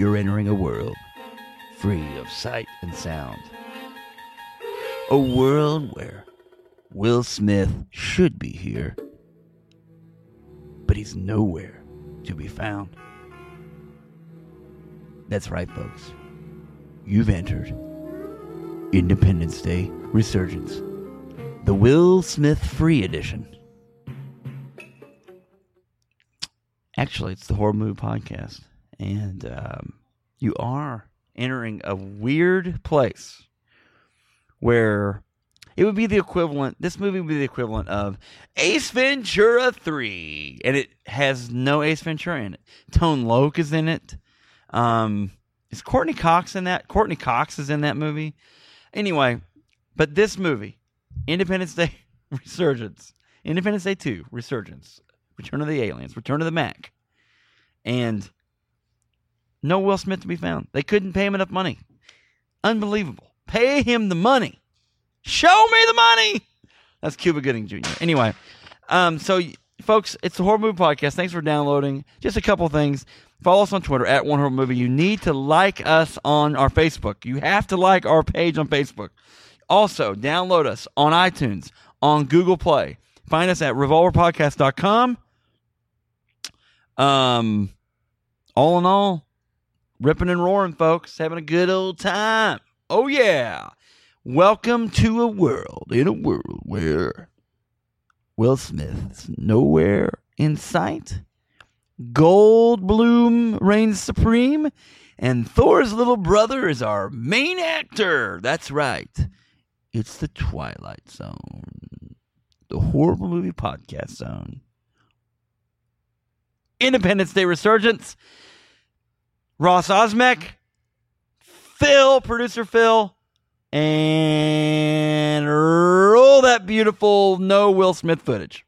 You're entering a world free of sight and sound. A world where Will Smith should be here, but he's nowhere to be found. That's right, folks. You've entered Independence Day Resurgence, the Will Smith Free Edition. Actually, it's the Horrible Movie Podcast, and um, you are entering a weird place where it would be the equivalent. This movie would be the equivalent of Ace Ventura Three, and it has no Ace Ventura in it. Tone Loc is in it. Um, is Courteney Cox in that? Courteney Cox is in that movie. Anyway, but this movie, Independence Day Resurgence, Independence Day Two Resurgence, Return of the Aliens, Return of the Mac, and no Will Smith to be found. They couldn't pay him enough money. Unbelievable. Pay him the money. Show me the money. That's Cuba Gooding Jr. Anyway, um, so folks, it's the Horrible Movie Podcast. Thanks for downloading. Just a couple things. Follow us on Twitter at One Horrible Movie. You need to like us on our Facebook. You have to like our page on Facebook. Also, download us on iTunes, on Google Play. Find us at revolverpodcast.com. Um, all in all, ripping and roaring, folks, having a good old time. Oh yeah. Welcome to a world, in a world where Will Smith's nowhere in sight, Goldblum reigns supreme, and Thor's little brother is our main actor. That's right. It's the Twilight Zone, the horrible movie podcast zone. Independence Day Resurgence. Ross Ozimek, Phil, producer Phil, and roll that beautiful no Will Smith footage.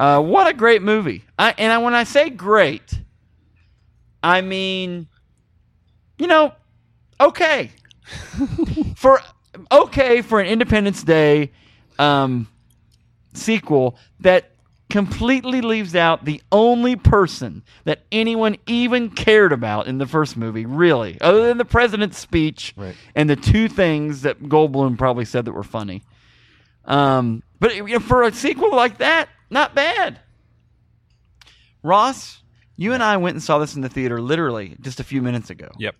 Uh, what a great movie! I, and I, when I say great, I mean, you know, okay for okay for an Independence Day um, sequel that completely leaves out the only person that anyone even cared about in the first movie, really, other than the president's speech Right. and the two things that Goldblum probably said that were funny. Um, but you know, for a sequel like that, not bad. Ross, you and I went and saw this in the theater literally just a few minutes ago. Yep.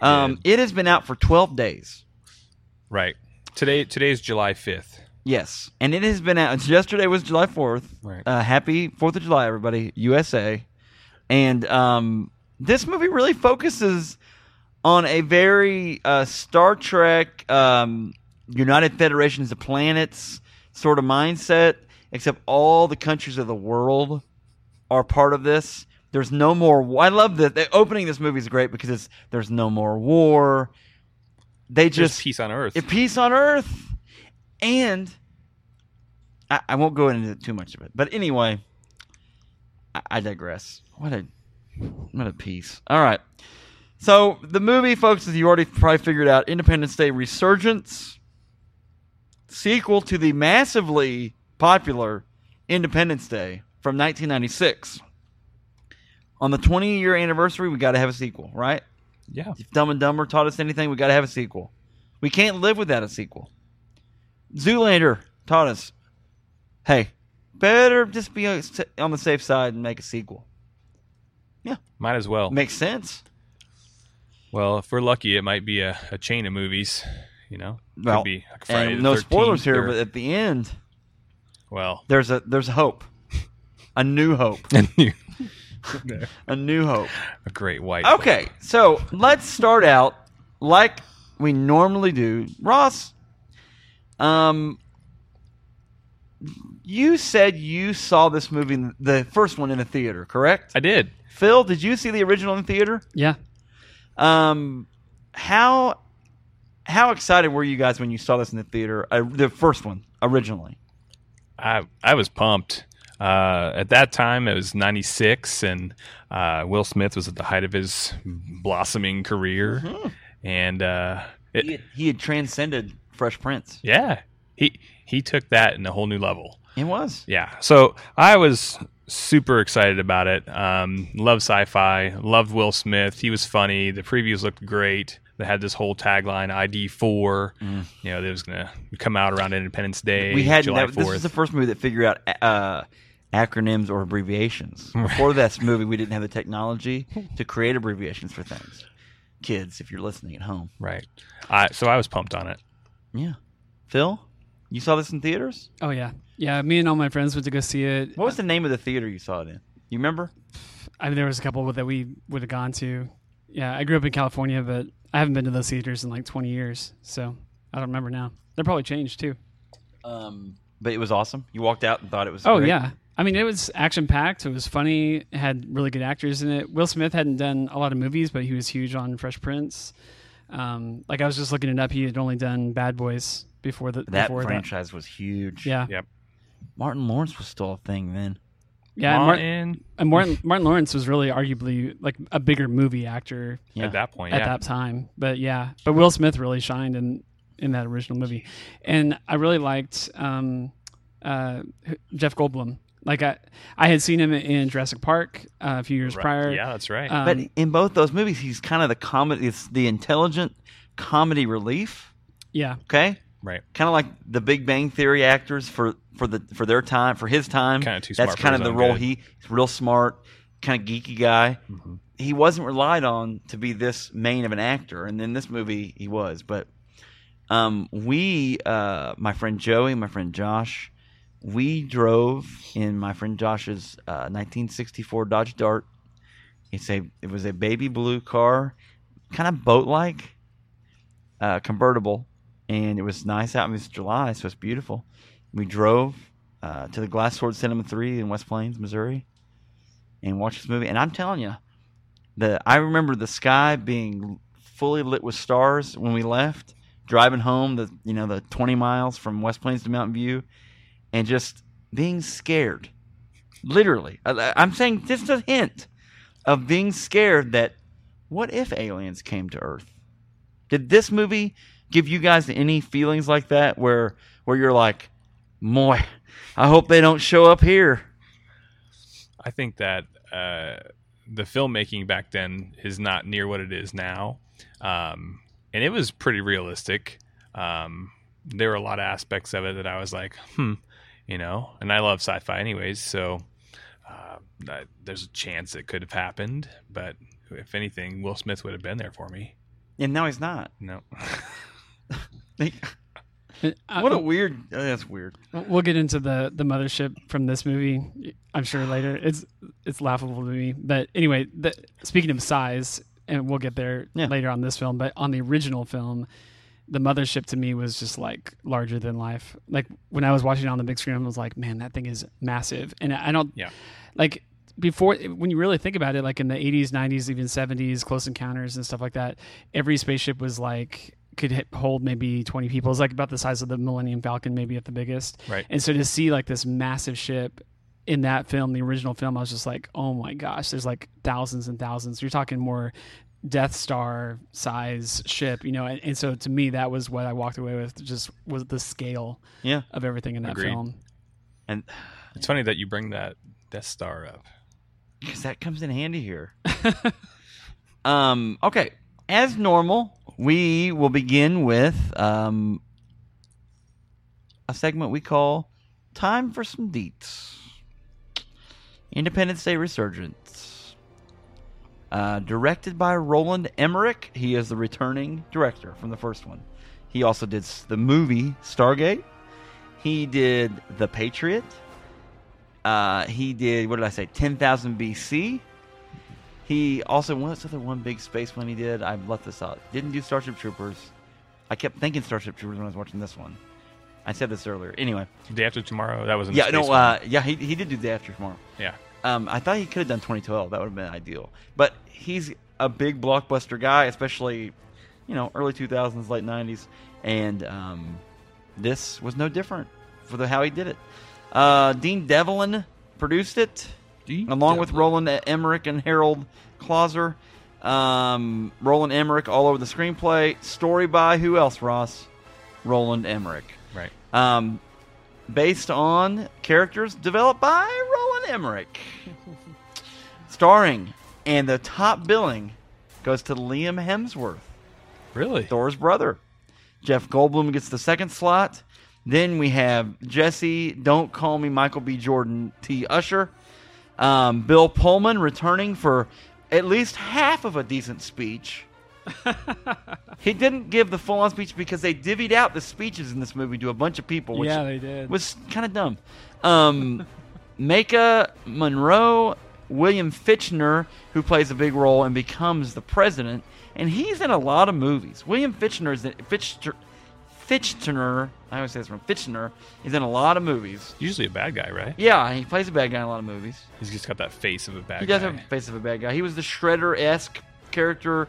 Um, it has been out for 12 days. Right. Today today's July fifth. Yes, and it has been out. Yesterday was July fourth. Right. Uh, happy Fourth of July, everybody, USA. And um, this movie really focuses on a very uh, Star Trek, um, United Federations of Planets sort of mindset, except all the countries of the world are part of this. There's no more. I love that the opening. of This movie is great because it's there's no more war. They Just just peace on earth. peace on earth. And I, I won't go into too much of it. But anyway I, I digress. What a what a piece. All right. So the movie folks as you already probably figured out independence day resurgence. Sequel to the massively popular independence day from 1996 on the 20 year anniversary we got to have a sequel right yeah. if Dumb and Dumber taught us anything, we got to have a sequel. We can't live without a sequel. Zoolander taught us, hey, better just be on the safe side and make a sequel. Yeah. Might as well. Makes sense. Well, if we're lucky, it might be a, a chain of movies. You know, Well, be like and no 13th spoilers here, or- but at the end, well, there's a there's hope. a new hope, a new hope, a new hope. a great white. Okay, so let's start out like we normally do. Ross, um, you said you saw this movie, the first one, in a theater, correct? I did. Phil, did you see the original in theater? Yeah. Um, how how excited were you guys when you saw this in the theater? Uh, the first one, originally. I I was pumped. Uh, at that time, it was '96, and uh, Will Smith was at the height of his blossoming career, and uh, it, He had, he had transcended Fresh Prince. yeah, he he took that in a whole new level. It was. Yeah. So I was super excited about it. Um, love sci-fi. Loved Will Smith. He was funny. The previews looked great. They had this whole tagline ID four. Mm. You know, that was gonna come out around Independence Day. we had July that, this was the first movie that figured out uh, acronyms or abbreviations. Before this movie, we didn't have the technology to create abbreviations for things. Kids, if you're listening at home, right. I, so I was pumped on it. yeah. Phil, you saw this in theaters. Oh yeah, yeah. Me and all my friends went to go see it. What was the name of the theater you saw it in? You remember? I mean, there was a couple that we would have gone to. Yeah, I grew up in California, but I haven't been to those theaters in like 20 years, so I don't remember now. They're probably changed too. Um, but it was awesome. You walked out and thought it was. Oh great? yeah, I mean, it was action packed. It was funny. It had really good actors in it. Will Smith hadn't done a lot of movies, but he was huge on Fresh Prince. Um, like I was just looking it up. He had only done Bad Boys before the that before franchise was huge. Yeah, Yep. Martin Lawrence was still a thing then. yeah. And Martin, Martin, and Martin Martin Lawrence was really arguably like a bigger movie actor Yeah. at that point, at yeah. that time. But yeah, but Will Smith really shined in in that original movie, and I really liked um, uh, Jeff Goldblum. Like I, I had seen him in Jurassic Park uh, a few years Right. prior. Yeah, that's right. Um, But in both those movies, he's kind of the comedy. It's the intelligent comedy relief. yeah, Okay, right. kind of like the Big Bang Theory actors for for the for their time for his time. Kinda too That's smart for kind of the role good. he he's real smart, kind of geeky guy. Mhm. He wasn't relied on to be this main of an actor, and then this movie he was. But um, we, uh, my friend Joey, my friend Josh, we drove in my friend Josh's uh, 1964 Dodge Dart. It's a it was a baby blue car, kind of boat like, uh, convertible, and it was nice out. It was July, so it's beautiful. We drove uh, to the Glass Sword Cinema Three in West Plains, Missouri, and watched this movie. And I'm telling you, the I remember the sky being fully lit with stars when we left, driving home the you know the 20 miles from West Plains to Mountain View, and just being scared. Literally, I'm saying just a hint of being scared that what if aliens came to Earth? Did this movie give you guys any feelings like that where where you're like, boy, I hope they don't show up here? I think that uh, the filmmaking back then is not near what it is now, um, and it was pretty realistic. Um, there were a lot of aspects of it that I was like, hmm, you know, and I love sci-fi anyways, so uh, that, there's a chance it could have happened. But if anything, Will Smith would have been there for me. And now he's not. No, Uh, what a weird. oh, that's weird. We'll get into the the mothership from this movie. I'm sure later. It's it's laughable to me, but anyway. The, speaking of size, and we'll get there Yeah. later on this film. But on the original film, the mothership to me was just like larger than life. Like when I was watching it on the big screen, I was like, man, that thing is massive. And I don't Yeah. like before when you really think about it, like in the 80s, 90s, even 70s, Close Encounters and stuff like that. Every spaceship was like could hit, hold maybe 20 people. It's like about the size of the Millennium Falcon, maybe at the biggest. right? And so to see like this massive ship in that film, the original film, I was just like, oh my gosh, there's like thousands and thousands. You're talking more Death Star size ship, you know. And, and so to me, that was what I walked away with. Just was the scale Yeah. of everything in that Agreed. film. And It's funny that you bring that Death Star up. because that comes in handy here. um. Okay. As normal, we will begin with um a segment we call "Time for Some Deets." Independence Day Resurgence. Uh, directed by Roland Emmerich. He is the returning director from the first one. He also did the movie Stargate. He did The Patriot. Uh, he did what did I say? Ten thousand BC. He also what's the other one big space one he did? I left this out. Didn't do Starship Troopers. I kept thinking Starship Troopers when I was watching this one. I said this earlier. Anyway, Day after tomorrow. That was in the yeah, no, uh, yeah, he he did do Day After Tomorrow. yeah. Um, I thought he could have done 2012. That would have been ideal. But he's a big blockbuster guy, especially, you know, early 2000s, late 90s, and um, this was no different for the how he did it. Uh, Dean Devlin produced it, along with Roland Emmerich and Harald Kloser. Um, Roland Emmerich all over the screenplay. Story by who else? Ross. Roland Emmerich. Right. um, based on characters developed by Roland Emmerich, starring and the top billing goes to Liam Hemsworth, Really? Thor's brother. Jeff Goldblum gets the second slot. Then we have Jessie, Don't Call Me Michael B. Jordan, T. Usher. Um, Bill Pullman returning for at least half of a decent speech. he didn't give the full on speech because they divvied out the speeches in this movie to a bunch of people, which yeah, they did. was kind of dumb. Um, Maika Monroe, William Fitchner, who plays a big role and becomes the president, and he's in a lot of movies. William Fitchner is in, Fitchner, Fitchner. I always say this wrong. Fitchner is in a lot of movies. Usually a bad guy, right? Yeah, he plays a bad guy in a lot of movies. He's just got that face of a bad He guy. does have the face of a bad guy. He was the Shredder esque character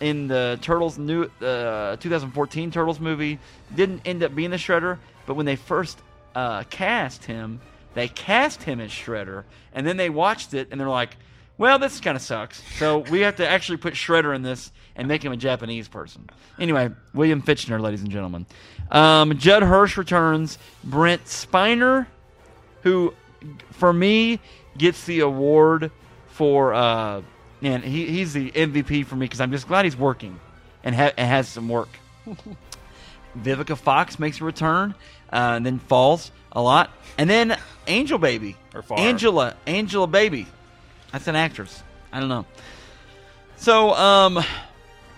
in the Turtles new uh, 2014 Turtles movie. Didn't end up being the Shredder, but when they first uh, cast him, they cast him as Shredder, and then they watched it and they're like, "Well, this kind of sucks." So we have to actually put Shredder in this and make him a Japanese person. Anyway, William Fitchner, ladies and gentlemen. Um, Judd Hirsch returns. Brent Spiner, who for me gets the award for uh and he, he's the MVP for me because I'm just glad he's working and, ha- and has some work. Vivica Fox makes a return uh, and then falls a lot, and then Angel Baby Or Far. Angela Angela Baby, that's an actress. I don't know. So um,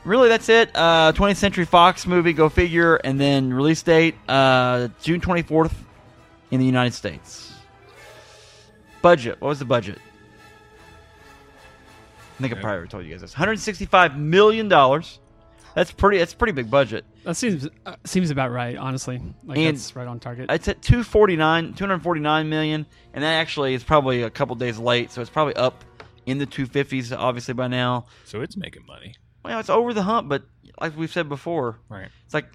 really that's it. Uh, 20th Century Fox movie, go figure, and then release date uh, June 24th in the United States. Budget. What was the budget? I think I probably already told you guys this. 165 million dollars. That's pretty. That's a pretty big budget. that seems uh, seems about right, honestly. Like And- that's right on target. It's at 249, 249 million, and that actually is probably a couple days late, so it's probably up in the 250s obviously by now. So it's making money. Well, it's over the hump, but like we've said before, Right. it's like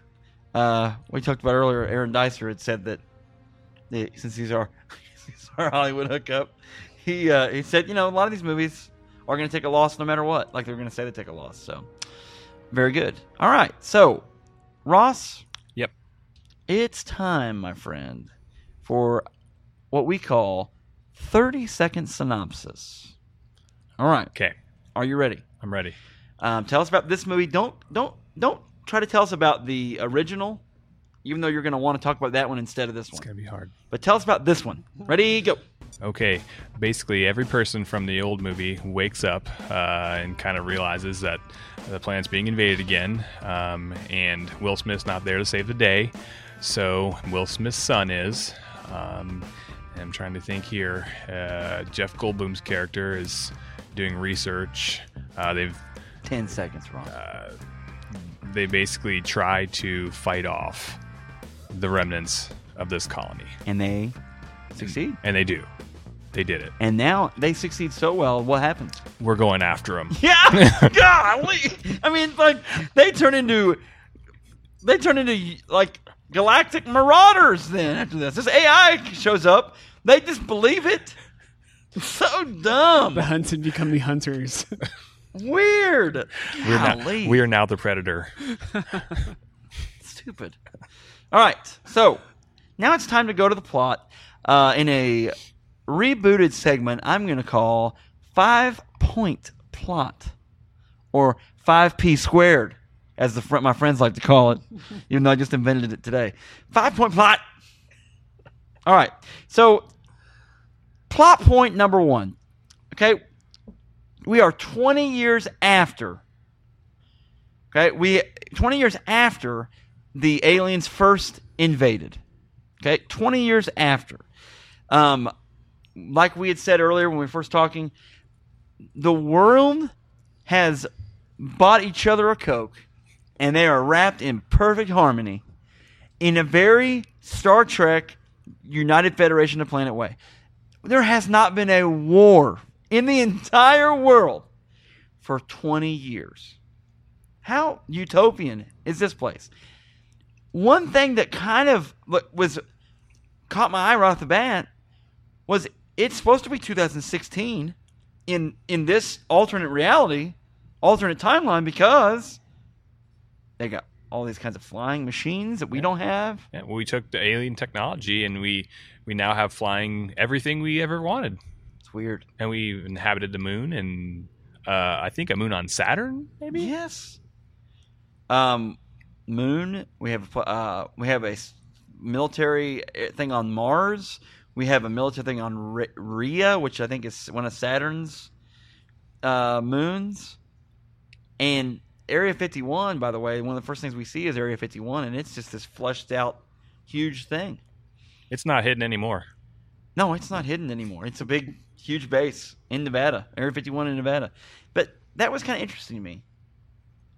uh, we talked about earlier. Aaron Dicer had said that the, since he's our he's our Hollywood hookup, he uh, he said you know a lot of these movies are going to take a loss no matter what. Like they're going to say they take a loss. So very good. All right, so Ross, Yep. it's time, my friend, for what we call thirty second synopsis. All right, Okay. are you ready? I'm ready. Um, tell us about this movie. Don't don't don't try to tell us about the original, even though you're going to want to talk about that one instead of this It's one. It's gonna be hard. But tell us about this one. Ready, go. Okay, basically every person from the old movie wakes up uh, and kind of realizes that the planet's being invaded again, um, and Will Smith's not there to save the day. So Will Smith's son is. Um, I'm trying to think here. Uh, Jeff Goldblum's character is doing research. Uh, they've Ten seconds, wrong. uh, they basically try to fight off the remnants of this colony, and they succeed. Mm. and they do. They did it. And now they succeed so well. What happens? We're going after them. Yeah, golly. I mean, like they turn into they turn into like galactic marauders. Then after this, this AI shows up. They just believe it. So dumb. the hunted become the hunters. Weird. We're now, Golly. we are now the predator. Stupid. All right. So now it's time to go to the plot uh, in a rebooted segment I'm going to call Five Point Plot or 5P squared, as the fr- my friends like to call it, even though I just invented it today. Five Point Plot. All right. So, plot point number one. Okay. We are 20 years after. Okay. We 20 years after the aliens first invaded. Okay, 20 years after. Um, like we had said earlier when we were first talking, the world has bought each other a Coke and they are wrapped in perfect harmony in a very Star Trek United Federation of Planet way. There has not been a war in the entire world for 20 years. How utopian is this place? One thing that kind of was caught my eye right off the bat was it's supposed to be 2016 in in this alternate reality, alternate timeline because they got all these kinds of flying machines that we don't have. Yeah, well, we took the alien technology and we we now have flying everything we ever wanted, It's weird. and we inhabited the moon and uh, I think a moon on Saturn, maybe. Yes. Um, moon. We have uh, we have a military uh, thing on Mars. We have a military thing on R- Rhea, which I think is one of Saturn's uh, moons. And Area 51, by the way, one of the first things we see is Area 51, and it's just this fleshed out, huge thing. It's not hidden anymore. No, it's not hidden anymore. It's a big, huge base in Nevada, Area 51 in Nevada. But that was kind of interesting to me.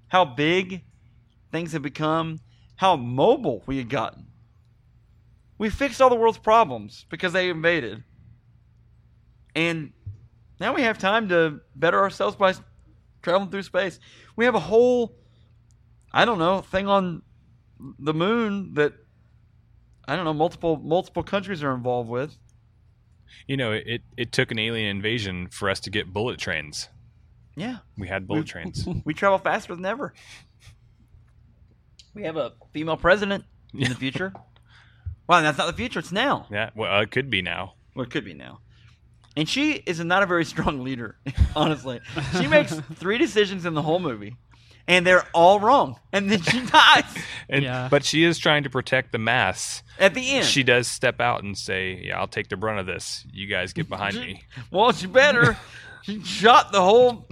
How big things have become, how mobile we had gotten. We fixed all the world's problems because they invaded. And now we have time to better ourselves by traveling through space. We have a whole, I don't know, thing on the moon that I don't know, multiple multiple countries are involved with. You know, it it took an alien invasion for us to get bullet trains. Yeah. We had bullet We- trains. We travel faster than ever. We have a female president in the future. Well, that's not the future. It's now. Yeah, well, uh, it could be now. Well, it could be now. And she is not a very strong leader, honestly. She makes three decisions in the whole movie, and they're all wrong. And then she dies And, Yeah. But she is trying to protect the mass. at the end. She does step out and say, "Yeah, I'll take the brunt of this. You guys get behind me." well, she better. She shot the whole.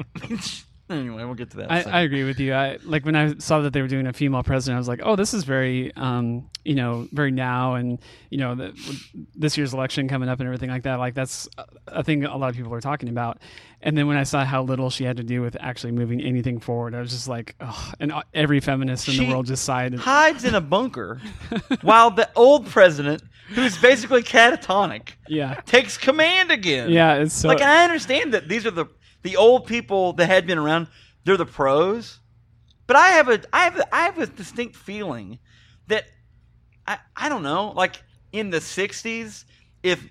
Anyway, we'll get to that. I. I agree with you. I like when I saw that they were doing a female president. I was like, oh, this is very, um, you know, very now, and you know, the, this year's election coming up and everything like that. Like that's a thing a lot of people are talking about. And then when I saw how little she had to do with actually moving anything forward, I was just like, oh, and every feminist in She the world just sided. hides in a bunker while the old president, who's basically catatonic, Yeah, takes command again. yeah. It's so like I understand that these are the the old people that had been around. They're the pros, but I have a I have a, I have a distinct feeling that I I don't know like in the '60s if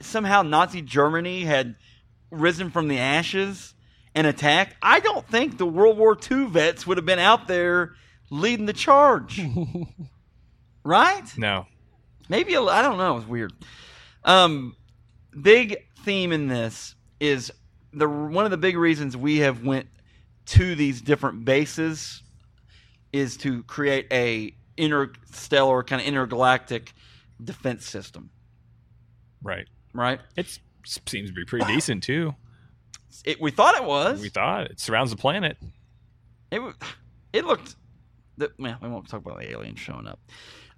somehow Nazi Germany had risen from the ashes and attacked, I don't think the World War II vets would have been out there leading the charge, right? No, Maybe a, I don't know. It's weird. Um, big theme in this is the one of the big reasons we have went to these different bases is to create a interstellar kind of intergalactic defense system, right. right? It seems to be pretty decent too. It, we thought it was. We thought it surrounds the planet. It it looked. The, well, we won't talk about the aliens showing up.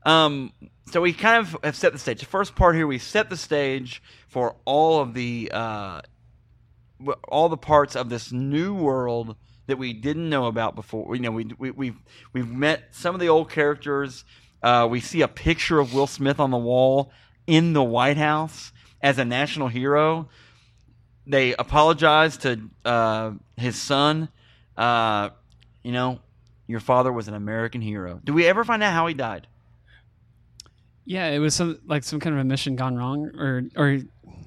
Um, so we kind of have set the stage. The first part here, we set the stage for all of the uh, all the parts of this new world that we didn't know about before. You know, we, we we've we've met some of the old characters. Uh, we see a picture of Will Smith on the wall in the White House as a national hero. They apologize to uh, his son. Uh, you know, your father was an American hero. Do we ever find out how he died? yeah. It was some like some kind of a mission gone wrong, or or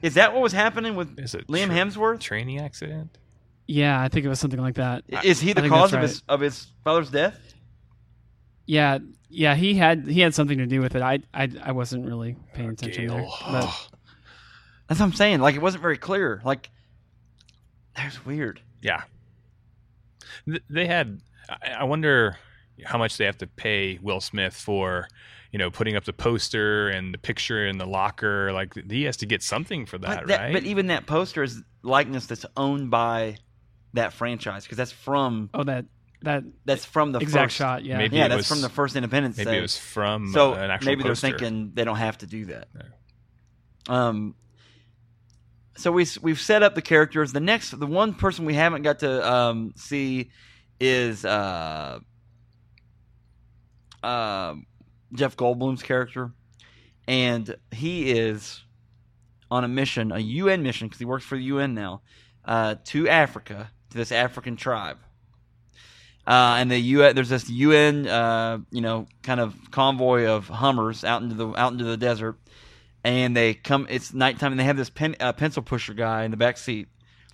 Is that what was happening with Is it Liam tra- Hemsworth? training accident? yeah, I think it was something like that. Is he I the think cause that's of his of his father's death? Yeah, yeah. He had he had something to do with it. I I, I wasn't really paying oh, attention there. Gale. But That's what I'm saying. Like it wasn't very clear. Like that's weird. Yeah. Th- They had. I I wonder how much they have to pay Will Smith for, you know, putting up the poster and the picture in the locker. Like he has to get something for that, but, that- right? but even that poster is likeness that's owned by that franchise because that's from oh, that that that's from the exact first, shot. Yeah, Maybe Yeah, it that's was- from the first Independence Maybe Day. it was from so uh, an actual maybe poster. they're thinking they don't have to do that. No. Um. So we we've set up the characters. The next, the one person we haven't got to um, see is uh, uh, Jeff Goldblum's character, and he is on a mission, a UN mission, because he works for the UN now, uh, to Africa, to this African tribe. Uh, and the UN, there's this UN, uh, you know, kind of convoy of Hummers out into the out into the desert, and they come. It's nighttime, and they have this pen, uh, pencil pusher guy in the back seat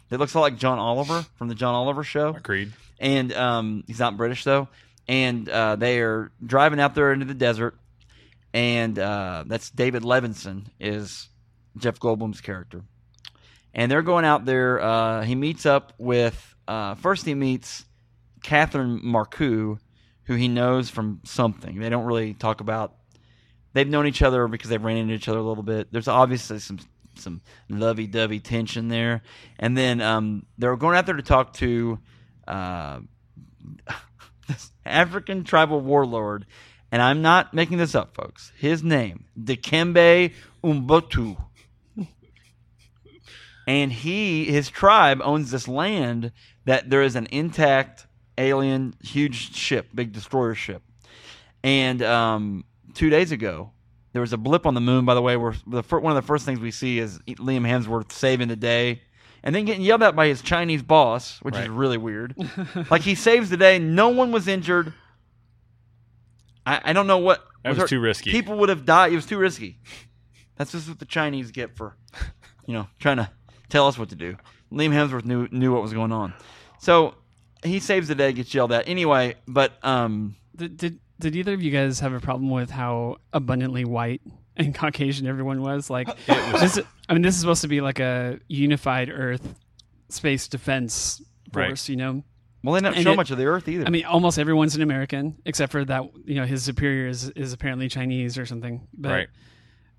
that looks a lot like John Oliver from the John Oliver show Agreed. and um, he's not British though. And uh, they are driving out there into the desert, and uh, that's David Levinson is Jeff Goldblum's character, and they're going out there. Uh, he meets up with uh, first he meets Catherine Marceaux, who he knows from something. They don't really talk about. They've known each other because they've ran into each other a little bit. There's obviously some some lovey-dovey tension there, and then um, they're going out there to talk to uh, this African tribal warlord, and I'm not making this up, folks. His name, Dikembe Umbutu. And he, his tribe owns this land that there is an intact alien huge ship, big destroyer ship. And um, two days ago, there was a blip on the moon. By the way, where the one of the first things we see is Liam Hemsworth saving the day, and then getting yelled at by his Chinese boss, which is really weird. like he saves the day, no one was injured. I, I don't know what That was hurt. too risky. People would have died. It was too risky. That's just what the Chinese get for, you know, trying to tell us what to do. Liam Hemsworth knew knew what was going on, so he saves the day, gets yelled at anyway. But um, Did, did did either of you guys have a problem with how abundantly white and Caucasian everyone was? Like, this, I mean, this is supposed to be like a unified Earth space defense Right. force, you know. well, they don't And show it- much of the Earth either. I mean, almost everyone's an American except for that. You know, his superior is, is apparently Chinese or something. But Right.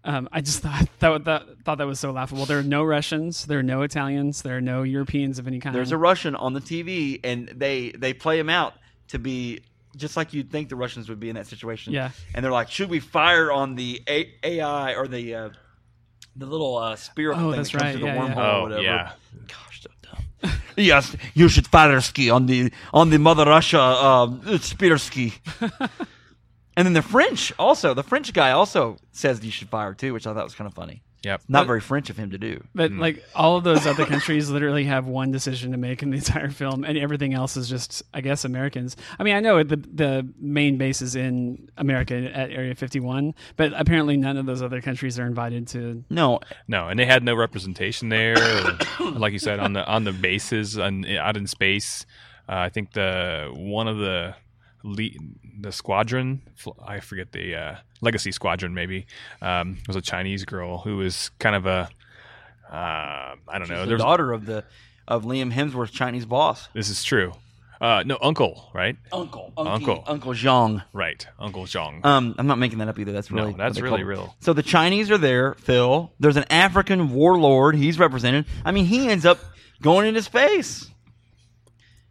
um, I just thought that, that thought that was so laughable. There are no Russians. There are no Italians. There are no Europeans of any kind. There's a Russian on the TV, and they they play him out to be just like you'd think the Russians would be in that situation. Yeah. and they're like, should we fire on the A- AI or the uh, the little uh, spherical Oh, thing that's that comes right. through the Yeah, yeah. wormhole or Oh whatever? yeah, Gosh, so dumb. yes, you should fire ski on the on the Mother Russia uh, spear ski. and then the French also, the French guy also says you should fire too, which I thought was kind of funny. Yep. Not very French of him to do. But like all of those other countries literally have one decision to make in the entire film, and everything else is just, I guess, Americans. I mean, I know the the main base is in America at Area 51, but apparently none of those other countries are invited to. No, No, and they had no representation there. like you said, on the on the bases on, out in space. Uh, I think the one of the le- the squadron, I forget the uh, legacy squadron, maybe um, was a Chinese girl who was kind of a uh, I don't know. the There's daughter of the of Liam Hemsworth's Chinese boss. this is true. Uh, no, uncle, right? Uncle, Uncle. Uncle Zhang. Right, Uncle Zhang. Um, I'm not making that up either. That's really no, that's really real. So the Chinese are there, Phil. There's an African warlord. He's represented. I mean, he ends up going into space.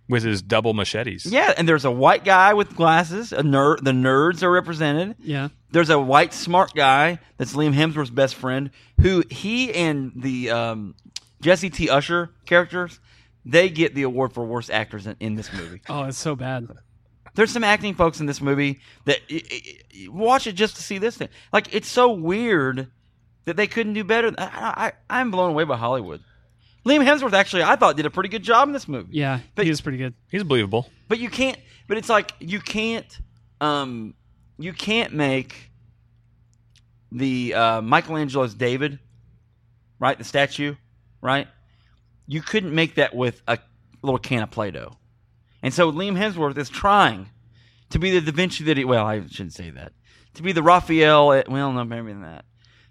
With his double machetes. Yeah, and there's a white guy with glasses. A nerd. The nerds are represented. Yeah, There's a white smart guy that's Liam Hemsworth's best friend. Who he and the um, Jessie T. Usher characters, they get the award for worst actors in, in this movie. oh, it's so bad. There's some acting folks in this movie that i- i- i- watch it just to see this thing. Like it's so weird that they couldn't do better. I, I I'm blown away by Hollywood. Liam Hemsworth actually I thought did a pretty good job in this movie. Yeah, But- he was pretty good. He's believable. But you can't. But it's like you can't. Um, you can't make the uh, Michelangelo's David, right? The statue, right? You couldn't make that with a little can of Play-Doh, and so Liam Hemsworth is trying to be the Da Vinci that he. Well, I shouldn't say that. To be the Raphael. At, well, no, maybe than that.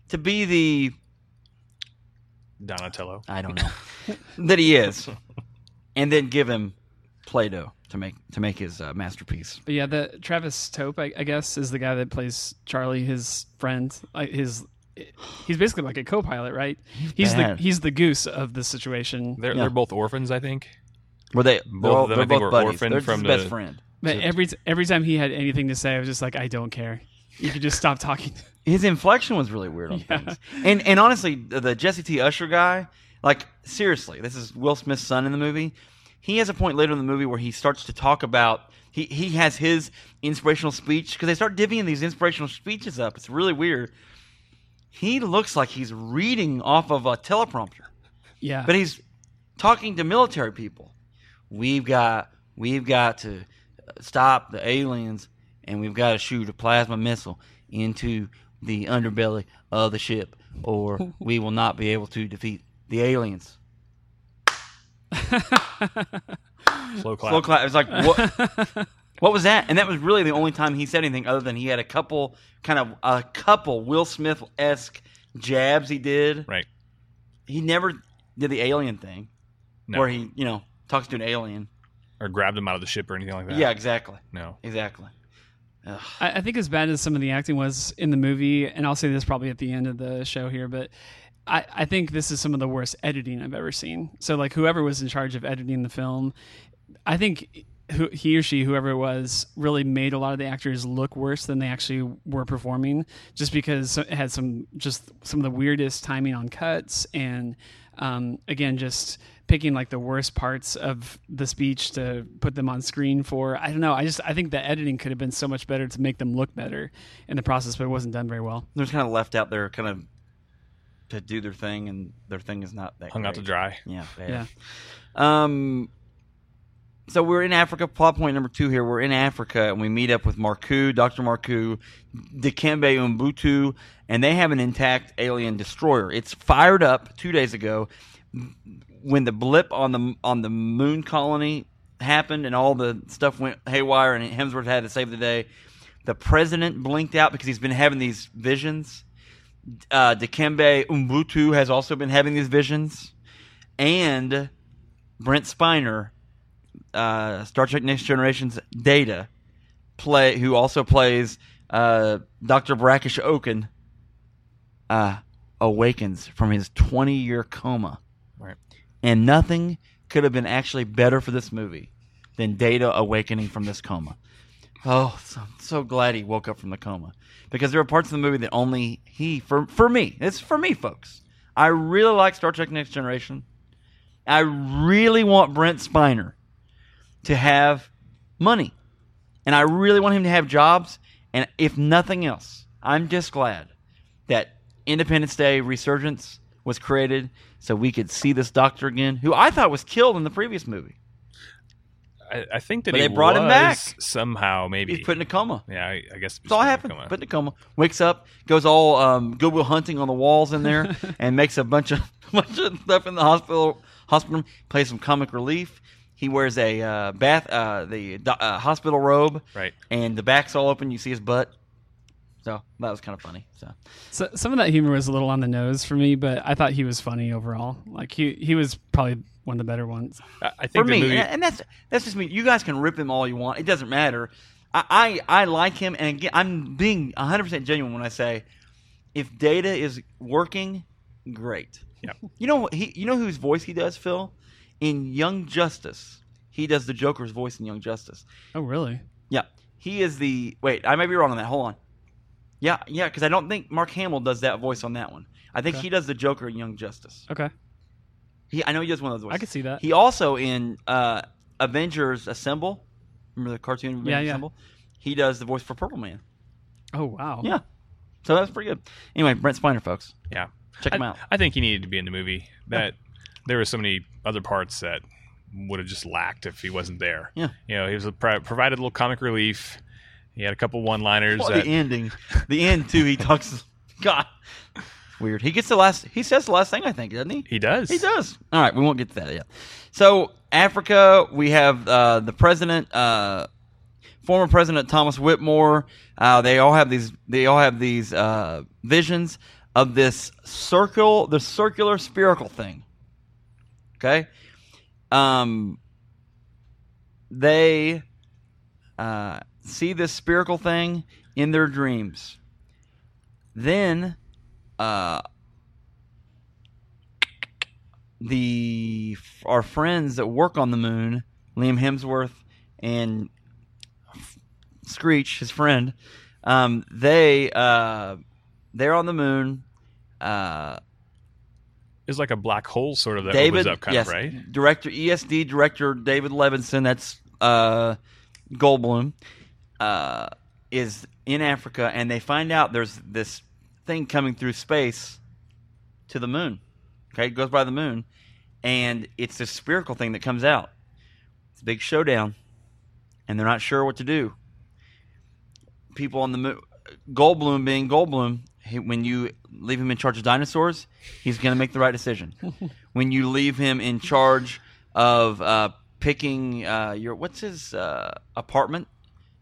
To be the Donatello. I don't know that he is, and then give him Play-Doh to make to make his uh, masterpiece. But yeah, the Travis Tope, I, I guess, is the guy that plays Charlie, his friend. His, he's basically like a co-pilot, right? He's the he's the goose of the situation. They're Yeah. they're both orphans, I think. Were they? Both they're all- of them, they're I think, both were buddies. orphaned They're from his best friend. But every every time he had anything to say, I was just like, I don't care. You could just stop talking. His inflection was really weird on Yeah. things. And and honestly, the, the Jessie T. Usher guy, like seriously, this is Will Smith's son in the movie. He has a point later in the movie where he starts to talk about he he has his inspirational speech because they start divvying these inspirational speeches up. It's really weird. He looks like he's reading off of a teleprompter. Yeah, but he's talking to military people. We've got we've got to stop the aliens, and we've got to shoot a plasma missile into the underbelly of the ship, or we will not be able to defeat the aliens. Slow clap. Slow clap. It's like what? What was that? And that was really the only time he said anything other than he had a couple kind of a couple Will Smith esque jabs he did. Right. He never did the alien thing No. where he, you know, talks to an alien. or grabbed him out of the ship or anything like that. Yeah, exactly. No. Exactly. I, I think as bad as some of the acting was in the movie, and I'll say this probably at the end of the show here, but I, I think this is some of the worst editing I've ever seen. So like whoever was in charge of editing the film, I think who, he or she, whoever it was, really made a lot of the actors look worse than they actually were performing, just because it had some just some of the weirdest timing on cuts, and um, again, just picking like the worst parts of the speech to put them on screen for. I don't know. I just I think the editing could have been so much better to make them look better in the process, but it wasn't done very well. They're just kind of left out there, kind of to do their thing, and their thing is not that Hung out to dry. Yeah. bad. Yeah. Um. So we're in Africa. Plot point number two here. We're in Africa, and we meet up with Marceaux, Doctor Marceaux, Dikembe Umbutu, and they have an intact alien destroyer. It's fired up two days ago when the blip on the on the moon colony happened, and all the stuff went haywire, and Hemsworth had to save the day. The president blinked out because he's been having these visions. Uh, Dikembe Umbutu has also been having these visions, and Brent Spiner, uh, Star Trek Next Generation's Data, play who also plays uh, Doctor Brackish Okun, uh, awakens from his 20 year coma. And nothing could have been actually better for this movie than Data awakening from this coma. Oh, so, so glad he woke up from the coma because there are parts of the movie that only he for for me. It's for me, folks. I really like Star Trek Next Generation. I really want Brent Spiner to have money. And I really want him to have jobs. And if nothing else, I'm just glad that Independence Day Resurgence was created so we could see this doctor again, who I thought was killed in the previous movie. I, I think that But he they brought him back. somehow maybe. He's put in a coma. yeah, I, I guess. That's all happened. Put in a coma. Wakes up, goes all um, Goodwill Hunting on the walls in there, and makes a bunch of bunch of stuff in the hospital. Hospital plays some comic relief. He wears a uh, bath, uh, the uh, hospital robe, Right. and the back's all open. You see his butt. So that was kind of funny. So So some of that humor was a little on the nose for me, but I thought he was funny overall. Like he he was probably one of the better ones. I, I for think the me, movie. and, and that's that's just me. You guys can rip him all you want. It doesn't matter. I I, I like him, and again, I'm being 100 percent genuine when I say, if Data is working, great. Yeah. You know what he? You know whose voice he does, Phil? In Young Justice, he does the Joker's voice in Young Justice. Oh really? Yeah, he is the. Wait, I may be wrong on that. Hold on. Yeah, yeah, because I don't think Mark Hamill does that voice on that one. I think Okay. he does the Joker in Young Justice. Okay, He, I know he does one of those voices. I can see that. He also in uh, Avengers Assemble. Remember the cartoon Avengers Yeah, yeah. Assemble? He does the voice for Purple Man. oh wow. Yeah. So that's pretty good. Anyway, Brent Spiner, folks. Yeah. Check him I, out. I think he needed to be in the movie. That there were so many other parts that would have just lacked if he wasn't there. Yeah. You know, he was a, provided a little comic relief. He had a couple one-liners Well, that the ending. The end, too, he talks. God. Weird. He gets the last. He says the last thing, I think, doesn't he? he does. He does. All right, we won't get to that yet. So Africa, we have uh, the president, uh, former President Thomas Whitmore. Uh, they all have these. They all have these uh, visions of this circle, the circular spherical thing. Okay. Um. They uh, see this spherical thing in their dreams. Then, uh, the our friends that work on the moon, Liam Hemsworth and Screech, his friend, um, they uh, they're on the moon. Uh, It's like a black hole sort of that David, opens up, kind yes, of, right? Director ESD director David Levinson, that's uh, Goldblum, uh, is in Africa, and they find out there's this thing coming through space to the moon. Okay, it goes by the moon, and it's this spherical thing that comes out. It's a big showdown, and they're not sure what to do. People on the moon, Goldblum being Goldblum, he, when you leave him in charge of dinosaurs, he's going to make the right decision. when you leave him in charge of uh, picking uh, your what's his uh, apartment,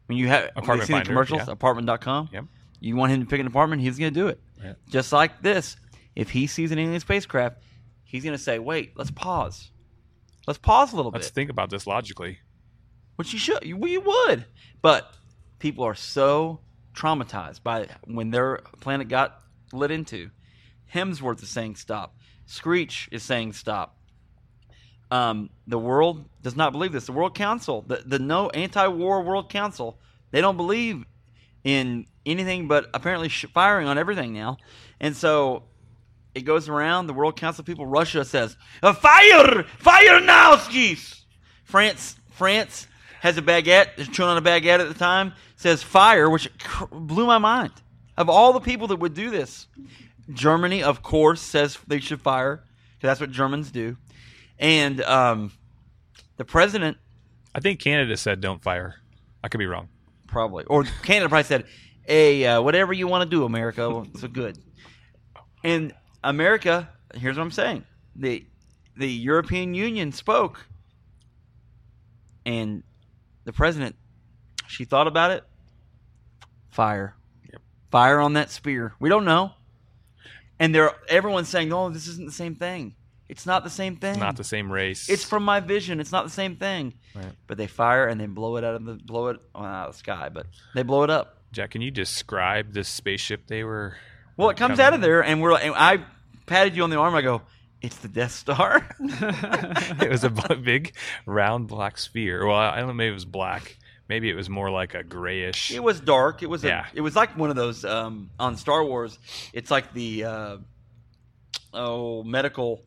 When you have when you Apartment see the commercials, yeah. apartment.com, Yep. you want him to pick an apartment, he's going to do it. Just like this. If he sees an alien spacecraft, he's going to say, wait, let's pause. Let's pause a little bit. Let's think about this logically. Which you should. You, you would. But people are so traumatized by when their planet got lit into. Hemsworth is saying stop. Screech is saying stop. Um, the world does not believe this. The World Council, the, the no anti-war World Council, they don't believe in anything but apparently sh- firing on everything now. And so it goes around. The World Council people, Russia says, "Uh, "Fire! Fire now, skis!" France, France has a baguette. Is chewing on a baguette at the time. Says fire, which cr- blew my mind. Of all the people that would do this, Germany, of course, says they should fire because that's what Germans do. And um, the president I think Canada said don't fire. I could be wrong. probably, or Canada probably said, "Hey, uh, whatever you want to do, America, so good." And America, here's what I'm saying: the the European Union spoke, and the president, she thought about it. Fire, Yep. fire on that spear. We don't know, and they're everyone's saying, oh, this isn't the same thing. It's not the same thing. It's not the same race. It's from my vision. It's not the same thing." Right. But they fire and they blow it out of the blow it well, out of the sky, but they blow it up. Jack, can you describe this spaceship they were? Well, it comes out of there, and we're like, and I patted you on the arm. I go, "It's the Death Star." it was a big round black sphere. Well, I don't know. Maybe it was black. Maybe it was more like a grayish. it was dark. It was a, Yeah. It was like one of those um, on Star Wars. It's like the uh, oh medical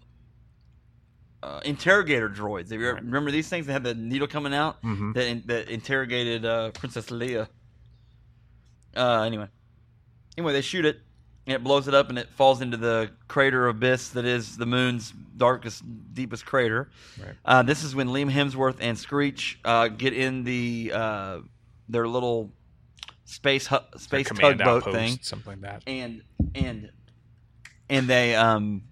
uh, interrogator droids. Ever, Right. remember these things? that had the needle coming out Mhm. that in, that interrogated uh, Princess Leia. Uh, anyway, anyway, they shoot it and it blows it up and it falls into the crater abyss that is the moon's darkest, deepest crater. Right. Uh, this is when Liam Hemsworth and Screech uh, get in the uh, their little space hu- space tugboat outpost, thing, something like that. and and and they um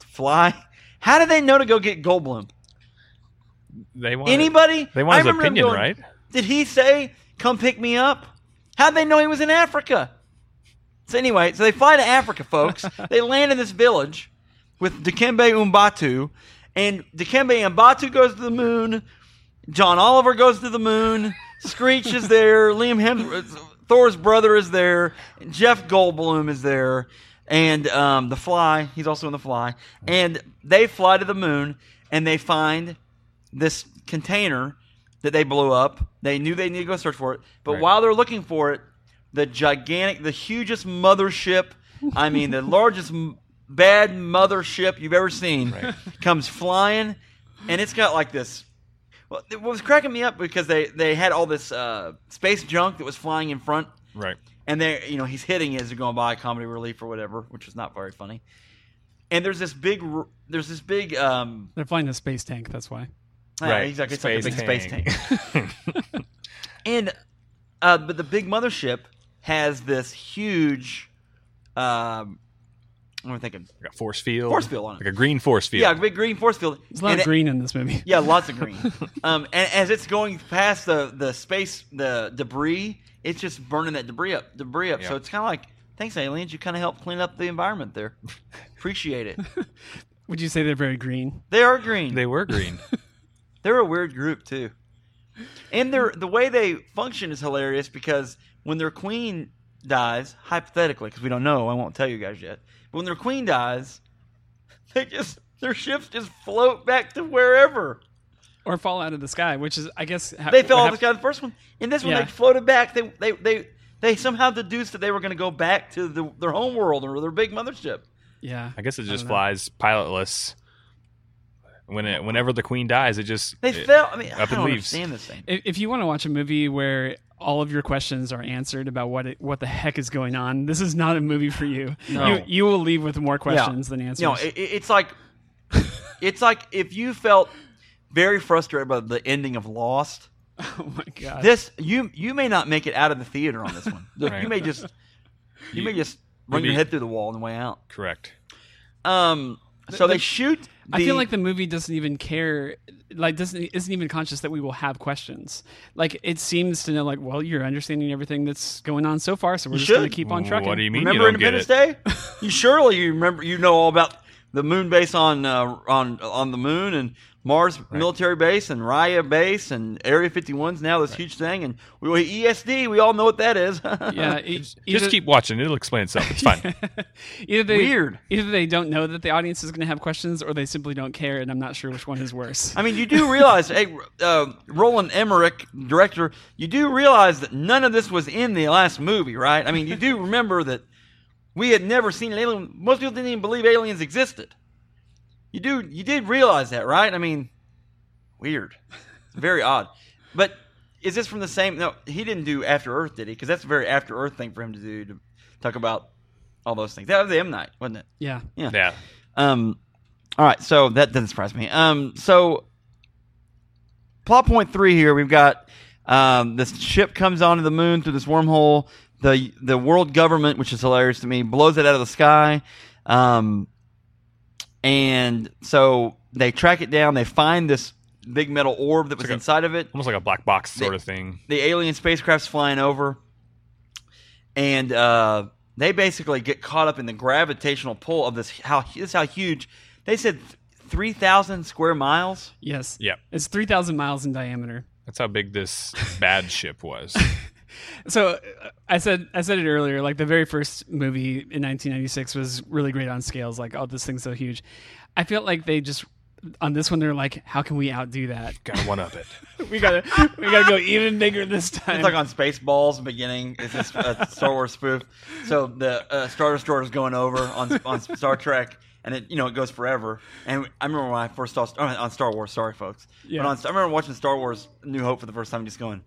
fly. How did they know to go get Goldblum? They wanted, Anybody? They want his opinion, going, right? Did he say, "Come pick me up"? How'd they know he was in Africa? So anyway, so they fly to Africa, folks. they land in this village with Dikembe Umbutu, and Dikembe Umbutu goes to the moon. John Oliver goes to the moon. Screech is there. Liam Hemsworth, Thor's brother, is there. Jeff Goldblum is there, and um, the Fly. He's also in the Fly, and they fly to the moon, and they find this container that they blew up. They knew they needed to go search for it, but Right. while they're looking for it, the gigantic, the hugest mothership, I mean, the largest bad mothership you've ever seen, Right. comes flying, and it's got like this. Well, it was cracking me up because they they had all this uh, space junk that was flying in front, Right. And they you know he's hitting it as they're going by comedy relief or whatever, which was not very funny. And there's this big, there's this big, um, They're flying a space tank. That's why. yeah, right. exactly, it's like a big space tank. tank. And uh, but the big mothership has this huge. Um, what am I thinking? like a force field. Force field on it. Like a green force field. Yeah, a big green force field. There's a lot And of it- green in this movie. Yeah, lots of green. um, and as it's going past the the space, the debris, it's just burning that debris up, debris up. So it's kind of like, thanks, aliens, you kind of helped clean up the environment there. Appreciate it. Would you say they're very green? They are green. They were green. They're a weird group too, and they're the way they function is hilarious because when their queen dies, hypothetically, because we don't know, I won't tell you guys yet. But when their queen dies, they just their ships just float back to wherever Or fall out of the sky, which is, I guess, ha- they fell out of the sky the first one. In this one, Yeah. they floated back. They they they they somehow deduced that they were going to go back to the, their home world or their big mothership. Yeah. I guess it just flies pilotless. When it, whenever the queen dies, it just They it- fell. I mean, I up and don't leaves. understand this thing. If, if you want to watch a movie where all of your questions are answered about what it, what the heck is going on, this is not a movie for you. No. You you will leave with more questions than answers. No, it, it- it's like it's like if you felt very frustrated by the ending of Lost. oh my god. This you you may not make it out of the theater on this one. You may just you may just run your head through the wall on the way out. correct. Um, so they shoot. I feel like the movie doesn't even care, like doesn't isn't even conscious that we will have questions. Like it seems to know, like, well, you're understanding everything that's going on so far, so we're You just going to keep on trucking. What trucking. do you mean remember you don't get Independence it? Day? you surely you remember you know all about the moon base on uh, on on the moon and Mars military base and Rhea base and Area 51's now this huge thing and we, we ESD we all know what that is. Yeah, e- Just either- keep watching. It'll explain itself. It's fine. either they Weird. either they don't know that the audience is going to have questions, or they simply don't care, and I'm not sure which one is worse. I mean, you do realize, hey, uh, Roland Emmerich, director, you do realize that none of this was in the last movie, right? I mean, you do remember that we had never seen an alien. Most people didn't even believe aliens existed. You do, you did realize that, right? I mean, weird, very odd. But is this from the same? No, he didn't do After Earth, did he? Because that's a very After Earth thing for him to do to talk about all those things. That was the M Night, wasn't it? yeah, yeah. Um, all right, so that doesn't surprise me. Um, so plot point three here, we've got um, this ship comes onto the moon through this wormhole. The the world government, which is hilarious to me, blows it out of the sky. Um, and so they track it down. They find this big metal orb that was like a- inside of it Almost like a black box sort They- of thing. the alien spacecraft's flying over, and uh, they basically get caught up in the gravitational pull of this. How this is how huge? They said three thousand square miles. yes, Yep. It's three thousand miles in diameter. That's how big this bad ship was. So uh, I said I said it earlier. Like the very first movie in 1996 was really great on scales. Like, oh, this thing's so huge. I feel like they just on this one they're like, how can we outdo that? Gotta one up it. we gotta we gotta go even bigger this time. It's like on Spaceballs, beginning. It's this uh, Star Wars spoof. So the uh, Star Destroyer is going over on on Star Trek, and it you know it goes forever. And I remember when I first saw oh, on Star Wars. Sorry, folks. Yeah. But on, I remember watching Star Wars New Hope for the first time, just going,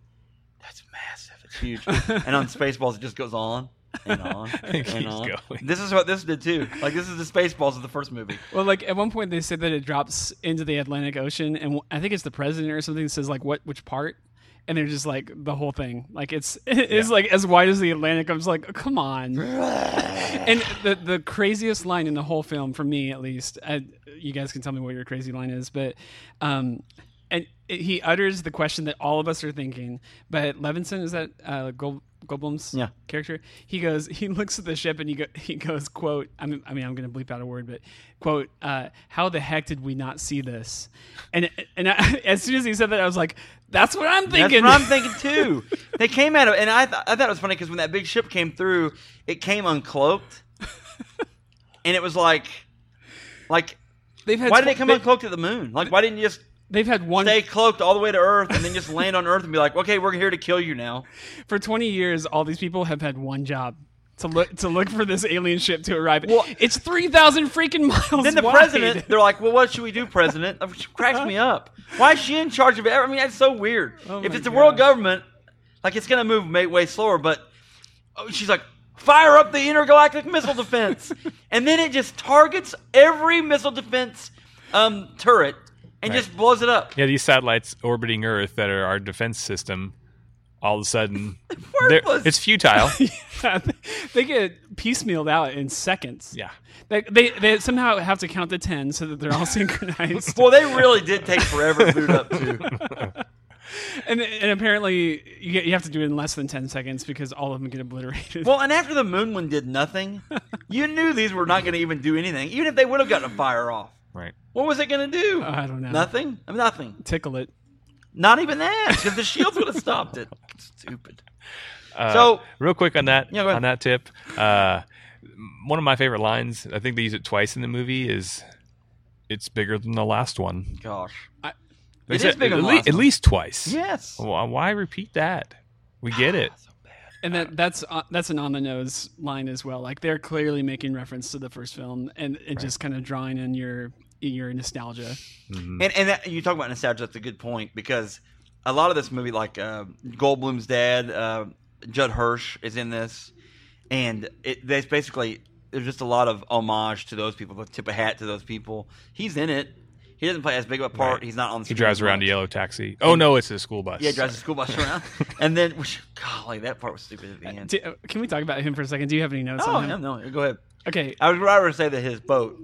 "That's massive. It's huge." and on Spaceballs, it just goes on and on and keeps on. going. This is what this did too. Like this is the Spaceballs of the first movie. Well, like at one point they said that it drops into the Atlantic Ocean, and I think it's the president or something that says like what which part, and they're just like the whole thing, like it's it's Yeah. like as wide as the Atlantic. I'm just like, oh, come on. and the the craziest line in the whole film, for me at least, I, you guys can tell me what your crazy line is, but um, and it, he utters the question that all of us are thinking. But Levinson is that uh, Gold, Goldblum's Yeah. character? He goes, he looks at the ship and he go, he goes, quote, I mean, I mean, I'm going to bleep out a word, but quote, uh, how the heck did we not see this? And and I, as soon as he said that, I was like, that's what I'm thinking. That's what I'm thinking too. they came out of, and I, th- I thought it was funny because when that big ship came through, it came uncloaked, and it was like, like, they've had why did it come they, uncloaked at the moon? Like, why didn't you just They've had one stay cloaked all the way to Earth and then just land on Earth and be like, okay, we're here to kill you now? for 20 years. All these people have had one job. To look to look for this alien ship to arrive. Well- it's three thousand freaking miles. Then the wide. president, they're like, well, what should we do, president? Cracks me up. Why is she in charge of it? I mean, that's so weird. Oh if it's the world government, like it's gonna move way slower, but oh, she's like, fire up the intergalactic missile defense, and then it just targets every missile defense um, turret and Right. just blows it up. Yeah, these satellites orbiting Earth that are our defense system, all of a sudden, it's futile. they get piecemealed out in seconds. yeah. They, they they somehow have to count to ten so that they're all synchronized. Well, they really did take forever to boot up too. and and apparently you get, you have to do it in less than ten seconds because all of them get obliterated. Well, and after the moon one did nothing, you knew these were not going to even do anything, even if they would have gotten a fire off. Right. What was it going to do? I don't know. Nothing. Nothing. Tickle it. Not even that, because the shields would have stopped it. Stupid. Uh, So- real quick on that Yeah, on that tip, uh, one of my favorite lines, I think they use it twice in the movie, is "It's bigger than the last one." Gosh. They It said is bigger at, than the lea- last at least twice. Yes. Why, why repeat that? We get it. And that that's uh, that's an on the nose line as well. Like they're clearly making reference to the first film and, and just kind of drawing in your your nostalgia. Mhm. And and that, you talk about nostalgia. That's a good point because a lot of this movie, like uh, Goldblum's dad, uh, Judd Hirsch, is in this, and it, there's basically there's just a lot of homage to those people. The tip a hat to those people. He's in it. He doesn't play as big of a part. Right. He's not on. The He drives as around a yellow taxi. Oh no, it's a school bus. Yeah, he drives a school bus around, and then which, golly, that part was stupid at the uh, end. Do, uh, can we talk about him for a second? Do you have any notes Oh on him? no, no, go ahead. Okay, I was rather say that his boat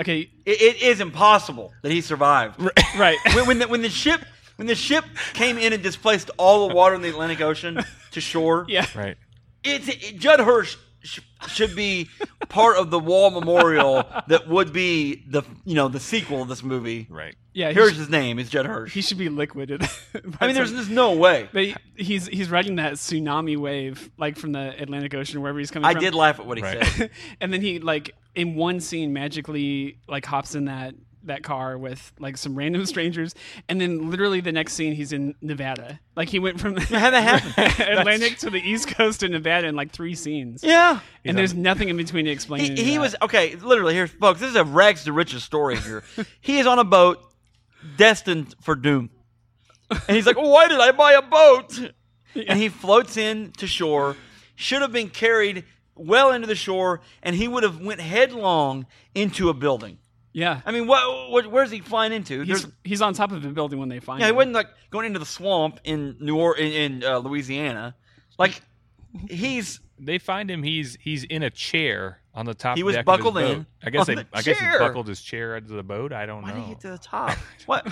Okay, It, it is impossible that he survived. right. when, when, the, when the ship when the ship came in and displaced all the water in the Atlantic Ocean to shore, yeah. Right. it's it, Judd Hirsch sh- should be part of the wall memorial that would be the you know the sequel of this movie. Right. Yeah. Here's sh- his name. It's Jed Hirsch. he should be liquid. I mean, there's just no way. But he- he's he's riding that tsunami wave like from the Atlantic Ocean wherever he's coming from. I from. did laugh at what he Right. said. and then he like in one scene magically like hops in that that car with like some random strangers and then literally the next scene he's in Nevada. Like he went from How'd that happen? Atlantic to the East Coast to Nevada in like 3 scenes. Yeah. And there's nothing in between to explain He, he was okay. Literally, here, folks. This is a rags to riches story here. he is on a boat destined for doom, and he's like, "Why did I buy a boat?" And he floats in to shore. Should have been carried well into the shore, and he would have went headlong into a building. Yeah. I mean, what? what where's he flying into? He's, There's, he's on top of a building when they find him. yeah, he him. wasn't like going into the swamp in New Orleans, in, in uh, Louisiana. Like he's They find him. He's he's in a chair on the top. He was deck buckled of his in boat. I guess on they. the I guess he chair. buckled his chair into the boat. I don't Why know. did he get to the top? What?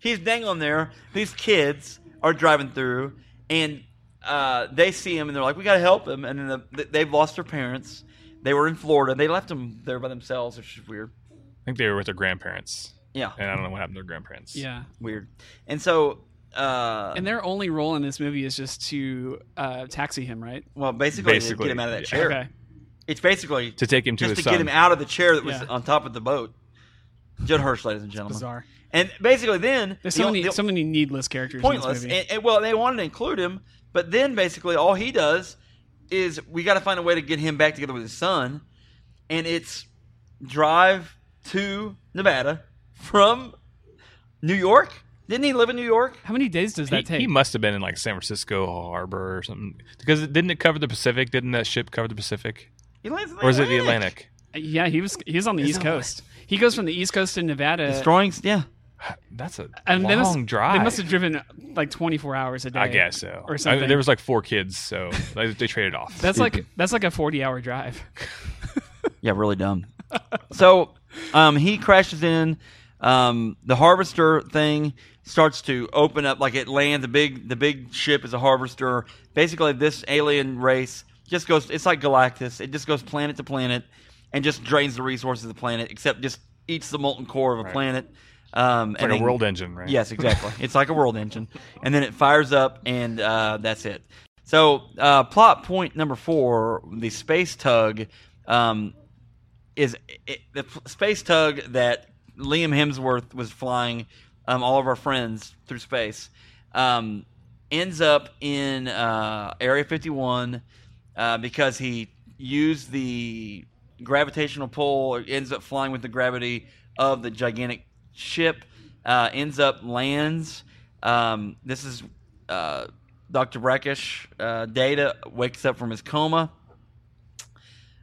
He's dangling there. These kids are driving through, and uh, they see him, and they're like, "We got to help him." And then the, they've lost their parents. They were in Florida. They left him there by themselves, which is weird. I think they were with their grandparents, Yeah, and I don't know what happened to their grandparents. Yeah. weird. And so, uh, And their only role in this movie is just to uh, taxi him, right? well, basically, to Basically, get him out of that yeah. chair. Okay. It's basically To take him to just to his get him out of the chair that was Yeah. on top of the boat. Judd Hirsch, ladies and gentlemen. Bizarre. And basically, then There's the so o- many the- so many needless characters pointless. in this movie. And, and, well, they wanted to include him, but then basically all he does is we got to find a way to get him back together with his son, and it's drive to Nevada from New York. Didn't he live in New York? How many days does He, that take? he must have been in like San Francisco Harbor or something. Because it, didn't it cover the Pacific? Didn't that ship cover the Pacific? He lands in Or is it the Atlantic? Uh, yeah, he was he was on the It's East on- Coast. He goes from the East Coast to Nevada. Destroying, yeah. That's a and long they must, drive. They must have driven like 24 hours a day. I guess so. or I- something. there was like four kids, so they, they traded off. That's like that's like a 40 hour drive. Yeah, really dumb. so um, he crashes in. Um, the harvester thing starts to open up, like it lands. The big, the big ship is a harvester. Basically, this alien race just goes. It's like Galactus. It just goes planet to planet and just drains the resources of the planet, except just eats the molten core of a Right. planet. Um, It's and like a world engine, right? Yes, exactly. it's like a world engine, and then it fires up, and uh, that's it. So, uh, plot point number four: the space tug um, is it, the space tug that Liam Hemsworth was flying. Um, all of our friends through space um, ends up in uh, Area 51 uh, because he used the gravitational pull. Ends up flying with the gravity of the gigantic ship. Uh, ends up lands. Um, this is uh, Dr. Brackish. Uh, Data wakes up from his coma.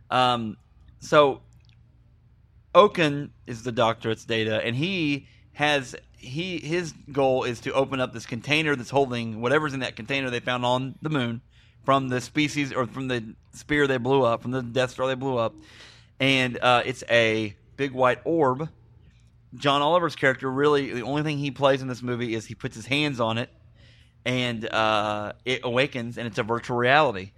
Um, so Okun is the doctor. It's Data, and he has he his goal is to open up this container that's holding whatever's in that container they found on the moon from the species or from the spear they blew up from the Death Star they blew up, and uh, it's a big white orb. John Oliver's character really the only thing he plays in this movie is he puts his hands on it, and uh, it awakens, and it's a virtual reality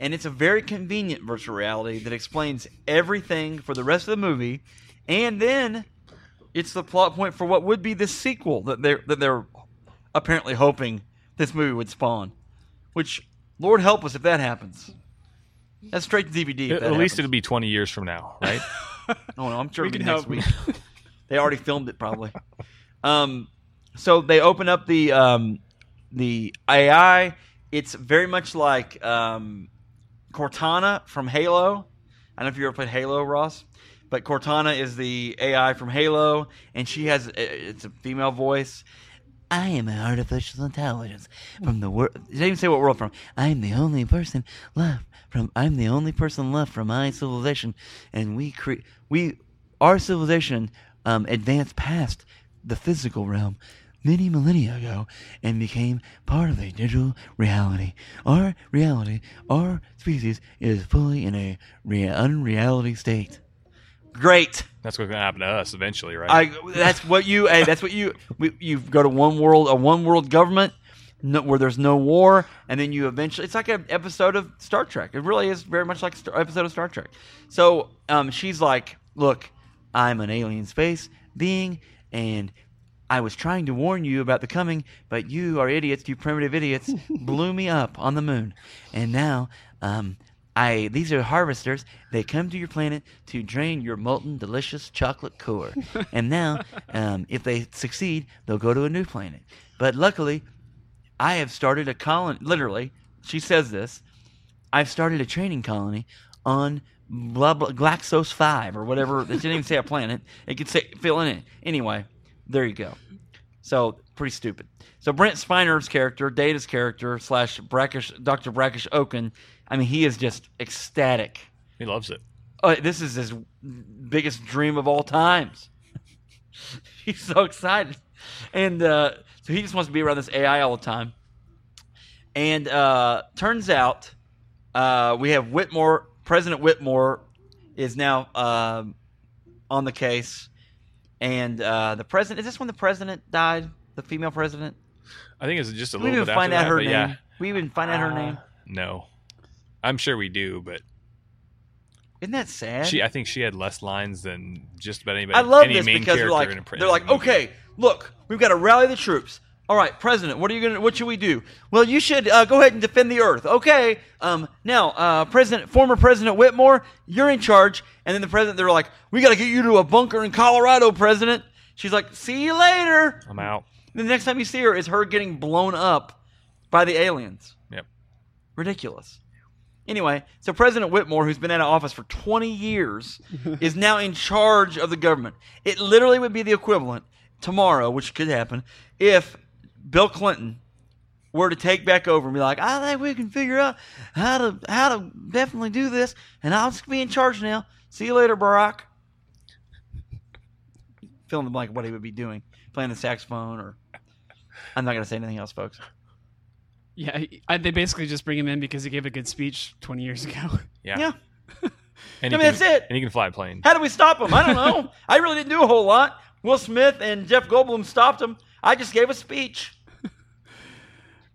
and it's a very convenient virtual reality that explains everything for the rest of the movie, and then it's the plot point for what would be the sequel that they're that they're apparently hoping this movie would spawn. Which, Lord help us if that happens. That's straight to DVD. If At that least it'll be 20 years from now, right? Oh no, I'm sure We it'll be can next hope. week. they already filmed it probably. Um, so they open up the um, the AI. It's very much like um, Cortana from Halo. I don't know if you ever played Halo, Ross, but Cortana is the AI from Halo, and she has it's a female voice. I am an artificial intelligence from the world. Didn't even say what world from. I am the only person left from. I'm the only person left from my civilization, and we create we our civilization um, advanced past the physical realm many millennia ago and became part of a digital reality. Our reality, our species, is fully in a rea- unreality state. Great. That's what's going to happen to us eventually, right? I that's what you hey, that's what you we, you go to one world a one world government no, where there's no war and then you eventually it's like an episode of Star Trek. It really is very much like an episode of Star Trek. So um, she's like, "Look, I'm an alien space being and I was trying to warn you about the coming, but you are idiots, you primitive idiots, blew me up on the moon. And now, um, I these are harvesters. They come to your planet to drain your molten, delicious chocolate core. and now, um, if they succeed, they'll go to a new planet. But luckily, I have started a colony. Literally, she says this. I've started a training colony on blah blah Glaxos Five or whatever. It didn't even say a planet. It could say fill in it. Anyway, there you go. So pretty stupid. So Brent Spiner's character, Data's character slash Brackish Dr. Brackish Okun. I mean, he is just ecstatic. he loves it. Oh, this is his biggest dream of all times. He's so excited, and uh, so he just wants to be around this AI all the time. And uh, turns out uh, we have Whitmore. President Whitmore is now um on the case, and uh, the president. Is this when the president died? The female president. I think it's just a we little even bit find after out that, her name? yeah. We even find out her Uh, name. No, I'm sure we do, but Isn't that sad? she. I think she had less lines than just about anybody. I love any this main because they're like in a pre- they're like, in a movie. okay, look, we've got to rally the troops. All right, President, what are you gonna? What should we do? Well, you should uh, go ahead and defend the Earth. Okay. Um. Now, uh, President, former President Whitmore, you're in charge. And then the president, they're like, we got to get you to a bunker in Colorado, President. She's like, see you later. I'm out. The next time you see her is her getting blown up by the aliens. Yep. Ridiculous. Anyway, so President Whitmore, who's been out of office for 20 years, is now in charge of the government. It literally would be the equivalent tomorrow, which could happen, if Bill Clinton were to take back over and be like, I think we can figure out how to how to definitely do this, and I'll just be in charge now. See you later, Barack. Fill in the blank of what he would be doing, playing the saxophone, or I'm not going to say anything else, folks. Yeah, I, they basically just bring him in because he gave a good speech 20 years ago. Yeah. Yeah. And I mean, can, that's it. And he can fly a plane. How do we stop him? I don't know. I really didn't do a whole lot. Will Smith and Jeff Goldblum stopped him. I just gave a speech.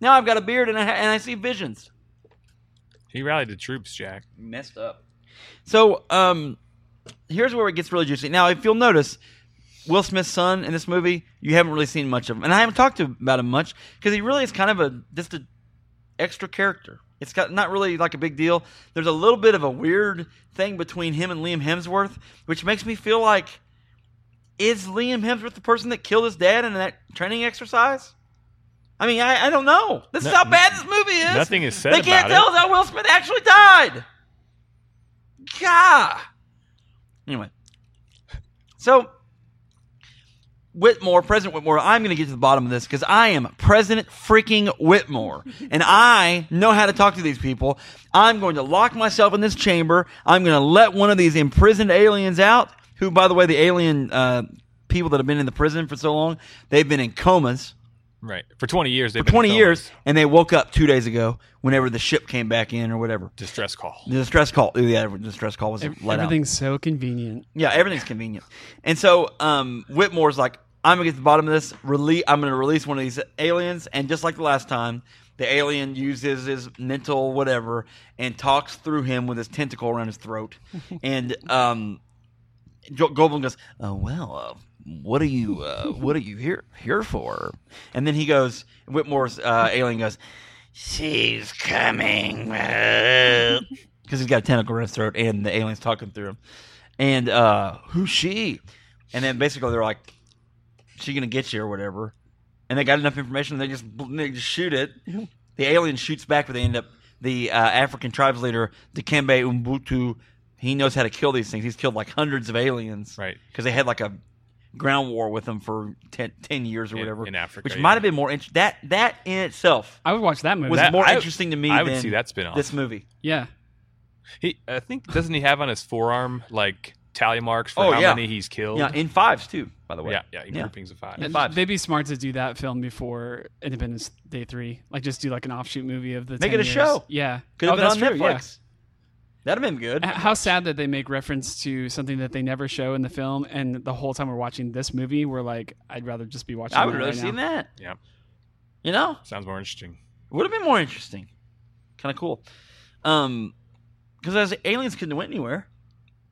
Now I've got a beard and I, and I see visions. He rallied the troops, Jack. Messed up. So, um, here's where it gets really juicy. Now, if you'll notice, Will Smith's son in this movie, you haven't really seen much of him, and I haven't talked to about him much because he really is kind of a just a extra character. It's got not really like a big deal. There's a little bit of a weird thing between him and Liam Hemsworth, which makes me feel like is Liam Hemsworth the person that killed his dad in that training exercise? I mean, I, I don't know. This is how bad this movie is. Nothing is said They can't tell us how Will Smith actually died. God. Anyway, so Whitmore, President Whitmore, I'm going to get to the bottom of this because I am President freaking Whitmore, and I know how to talk to these people. I'm going to lock myself in this chamber. I'm going to let one of these imprisoned aliens out. Who, by the way, the alien uh, people that have been in the prison for so long, they've been in comas Right. For 20 years, they've for been 20 filming. years, and they woke up two days ago whenever the ship came back in or whatever. Distress call. The distress call. Yeah, the distress call was Ev- let out. Everything's so convenient. Yeah, everything's convenient. And so um, Whitmore's like, I'm gonna get to the bottom of this. Release. I'm gonna release one of these aliens, and just like the last time, the alien uses his mental whatever and talks through him with his tentacle around his throat. and um, Goldblum goes, "Oh well, uh, what are you? Uh, what are you here here for?" And then he goes, Whitmore's uh, alien goes, "She's coming," because he's got a tentacle around his throat, and the alien's talking through him. And uh, who's she? And then basically they're like, "She gonna get you or whatever." And they got enough information, they just they just shoot it. The alien shoots back, but they end up the uh, African tribes leader Dikembe Umbutu. He knows how to kill these things. He's killed like hundreds of aliens, Right. Because they had like a ground war with them for 10, 10 years or In- whatever in Africa, which yeah. might have been more interesting. That that in itself I would watch that movie. was That- more I- interesting to me. I would than see that spin-off. This movie. yeah. He, I think, doesn't he have on his forearm, like, tally marks for Oh, how yeah. many he's killed? Yeah, in fives too. By the way. yeah, yeah, in Yeah. groupings of five. Yeah. And vibes. They'd be smart to do that film before Independence Day three. Like just do like an offshoot movie of the. Make 10 it a years. show. Yeah, Could have oh, been that's on true, yeah. Netflix. That'd have been good. How sad that they make reference to something that they never show in the film, and the whole time we're watching this movie, we're like, I'd rather just be watching. I would that rather right seen that. Yep. You know, Sounds more interesting. would have been more interesting. Kind of cool. Um, because as aliens couldn't went anywhere.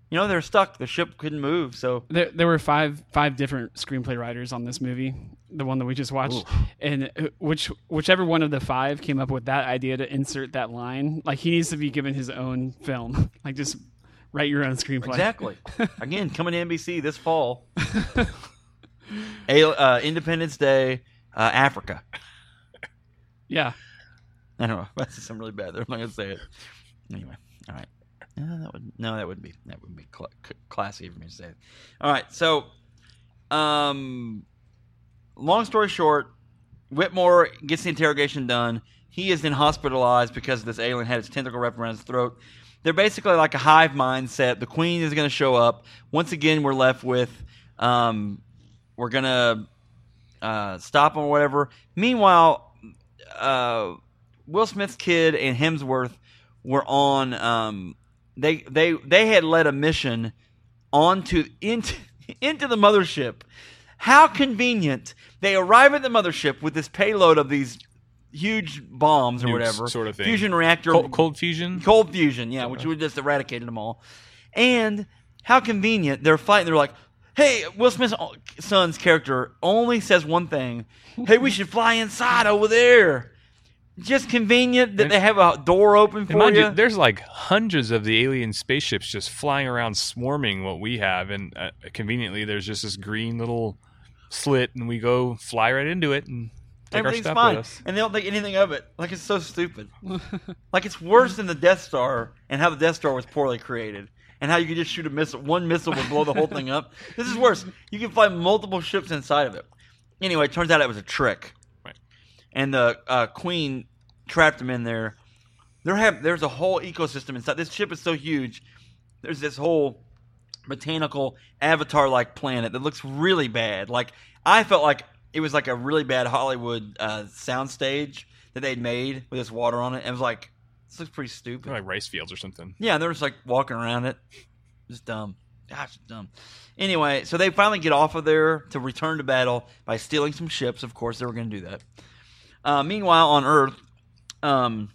You know, they're stuck. The ship couldn't move. So There, there were five five different screenplay writers on this movie, the one that we just watched, and uh, which whichever one of the five came up with that idea to insert that line, like he needs to be given his own film, like just write your own screenplay. exactly. Again, coming to NBC this fall. A- uh, Independence Day, uh, Africa. Yeah, I don't know. That's some really bad. there. I'm not gonna say it. Anyway, all right. No, that would no, that wouldn't be that would be cl- classy for me to say. It. All right. So, um, long story short, Whitmore gets the interrogation done. He is then hospitalized because this alien had its tentacle wrapped around his throat. They're basically like a hive mindset. The queen is going to show up. Once again, we're left with, um, we're going to uh, stop him or whatever. Meanwhile, uh, Will Smith's kid and Hemsworth were on. Um, they they they had led a mission onto into into the mothership. How convenient! They arrive at the mothership with this payload of these huge bombs or Nukes whatever, sort of thing. fusion reactor, Cold, cold fusion. cold fusion, yeah, which would just eradicated them all. And how convenient they're fighting. They're like, "Hey, Will Smith's son's character only says one thing. Hey, we should fly inside over there." Just convenient that And- they have a door open for you. you, there's like hundreds of the alien spaceships just flying around, swarming what we have, and uh, conveniently, there's just this green little slit, and we go fly right into it and take Everything's our stuff fine, with us. and they don't think anything of it. Like it's so stupid. like it's worse than the Death Star and how the Death Star was poorly created, and how you could just shoot a missile. One missile would blow the whole thing up. This is worse. You can fly multiple ships inside of it. Anyway, it turns out it was a trick, Right. and the uh, Queen trapped them in there. There have there's a whole ecosystem inside. This ship is so huge. There's this whole botanical avatar-like planet that looks really bad. Like I felt like it was like a really bad Hollywood uh, soundstage that they'd made with this water on it. And it was like this looks pretty stupid. Like rice fields or something. Yeah, they're just like walking around it. Just dumb. Gosh, dumb. Anyway, so they finally get off of there to return to battle by stealing some ships. Of course, they were going to do that. Uh, meanwhile, on Earth, um,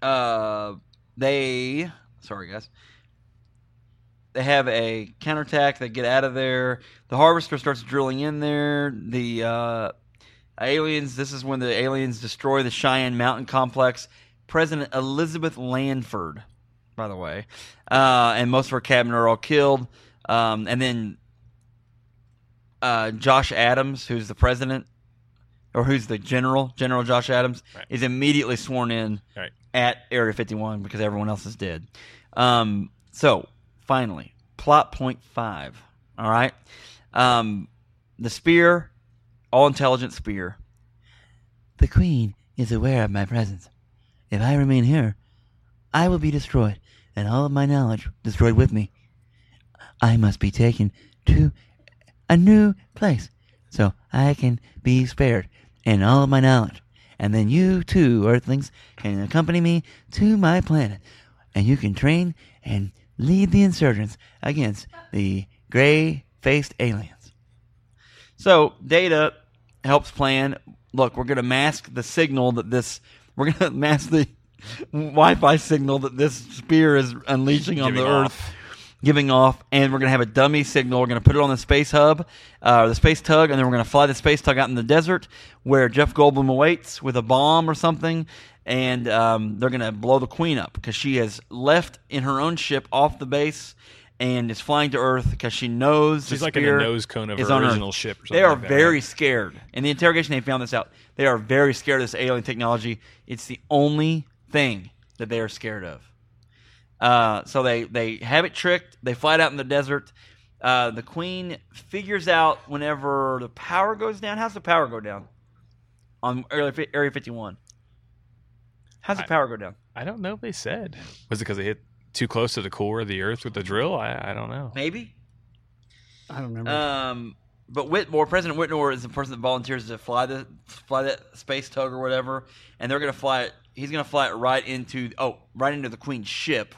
uh, they sorry guys, they have a counterattack. They get out of there. The harvester starts drilling in there. The uh, aliens. This is when the aliens destroy the Cheyenne Mountain complex. President Elizabeth Lanford, by the way, uh, and most of her cabinet are all killed. Um, and then uh, Josh Adams, who's the president, or who's the general, General Josh Adams, Right. is immediately sworn in Right. at Area 51 because everyone else is dead. Um, so, finally, plot point five. All right. Um, the spear, all intelligent spear. The queen is aware of my presence. If I remain here, I will be destroyed, and all of my knowledge destroyed with me. I must be taken to a new place so I can be spared and all of my knowledge. And then you two Earthlings can accompany me to my planet, and you can train and lead the insurgents against the gray-faced aliens. So Data helps plan. Look, we're going to mask the signal that this. We're going to mask the Wi-Fi signal that this spear is unleashing on the Giving Earth giving off, and we're going to have a dummy signal. We're going to put it on the space hub, uh, the space tug, and then we're going to fly the space tug out in the desert where Jeff Goldblum awaits with a bomb or something, and um, they're going to blow the Queen up because she has left in her own ship off the base and is flying to Earth because she knows She's the like in the nose cone of her on Earth. original ship. Or They are like that, very right? scared. In the interrogation, they found this out. They are very scared of this alien technology. It's the only thing that they are scared of. Uh, so they they have it tricked. They fly it out in the desert. Uh, the queen figures out whenever the power goes down. How's the power go down on Area Area Fifty One? How's the I- power go down? I don't know if they said. Was it because they hit too close to the core of the Earth with the drill? I, I don't know. Maybe. I don't remember. Um, but Whitmore, President Whitmore, is the person that volunteers to fly the fly that space tug or whatever, and they're gonna fly it. He's gonna fly it right into oh, right into the Queen's ship.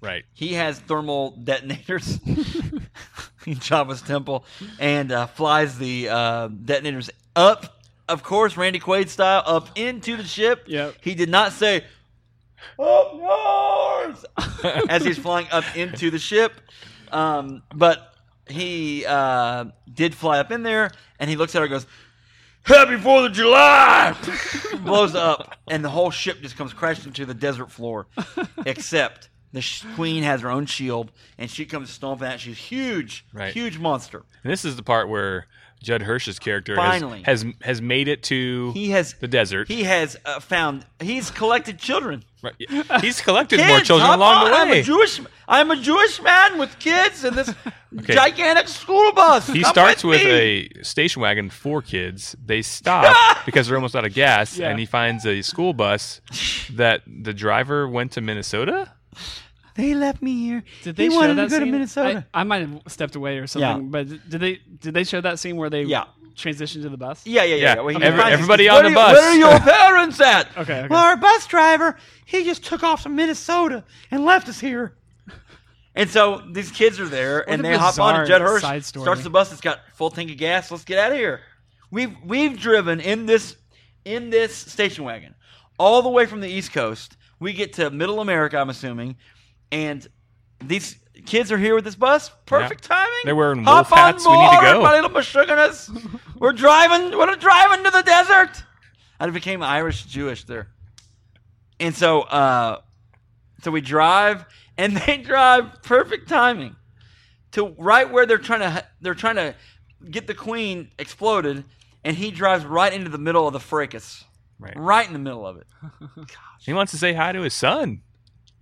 Right. He has thermal detonators in Jabba's temple, and uh, flies the uh, detonators up, of course, Randy Quaid style, up into the ship. Yep. He did not say up yours as he's flying up into the ship, um, but he uh, did fly up in there, and he looks at her and goes. Happy Fourth of July! Blows up, and the whole ship just comes crashing to the desert floor. Except the sh- queen has her own shield, and she comes stomping out. She's huge, Right. huge monster. And this is the part where Judd Hirsch's character has, Finally. has has made it to He has the desert. he has uh, found he's collected children. Right. He's collected Kids, more children I'm along the I'm way. a Jewish. I'm a Jewish man with kids and this gigantic school bus. He Come starts with me. a station wagon for kids. They stop because they're almost out of gas, Yeah. and he finds a school bus that the driver went to Minnesota. They left me here. Did they he show wanted that to go scene? to Minnesota. I, I might have stepped away or something. Yeah. But did they did they show that scene where they Yeah. transitioned to the bus? yeah, yeah, yeah. Yeah. yeah. Well, he Every- everybody on the "Where are- bus." Where are your parents at? Okay, okay. Well, our bus driver, he just took off to Minnesota and left us here. And so these kids are there, and they hop on, and bizarre Judd Hirsch side story. starts the bus. It's got full tank of gas. Let's get out of here. We've we've driven in this in this station wagon all the way from the East Coast. We get to Middle America, I'm assuming, and these kids are here with this bus. Perfect timing. They're wearing Hop wolf on hats. We need to go. My little Meshuggahs. we're driving. We're driving to the desert. I became Irish Jewish there, and so uh, so we drive, and they drive perfect timing to right where they're trying to they're trying to get the queen exploded, and he drives right into the middle of the fracas, Right. right in the middle of it. He wants to say hi to his son.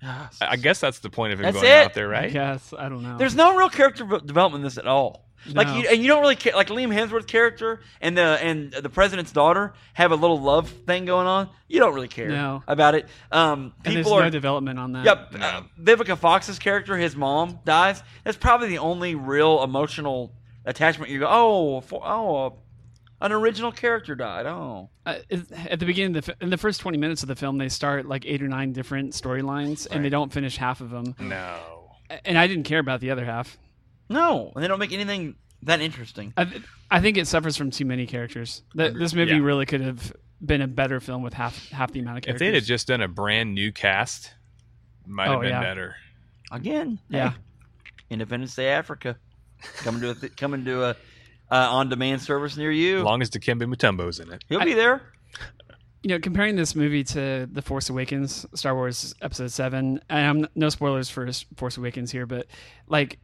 I I guess that's the point of him That's going it. out there, right? Yes, I don't know. There's no real character development in this at all. Like you, and you don't really care. Like Liam Hemsworth's character and the and the president's daughter have a little love thing going on. You don't really care No. about it. Um, and there's people are. no development on that. Yep. No. Uh, Vivica Fox's character, his mom dies. That's probably the only real emotional attachment. You go, oh, for, oh, uh, an original character died. Oh, Uh, at the beginning, of the, fi- in the first 20 minutes of the film, they start like eight or nine different storylines, and they don't finish half of them. No. And I didn't care about the other half. no, and they don't make anything that interesting. I, I think it suffers from too many characters. That this movie Yeah. really could have been a better film with half half the amount of characters. If they'd have just done a brand new cast, might have Oh, been yeah. better. Again, Yeah. hey, Independence Day Africa coming to a th- coming to a uh, on demand service near you. As long as Dikembe Mutombo's in it. He'll be there. you know, comparing this movie to The Force Awakens, Star Wars Episode Seven, and I'm no spoilers for Force Awakens here, but like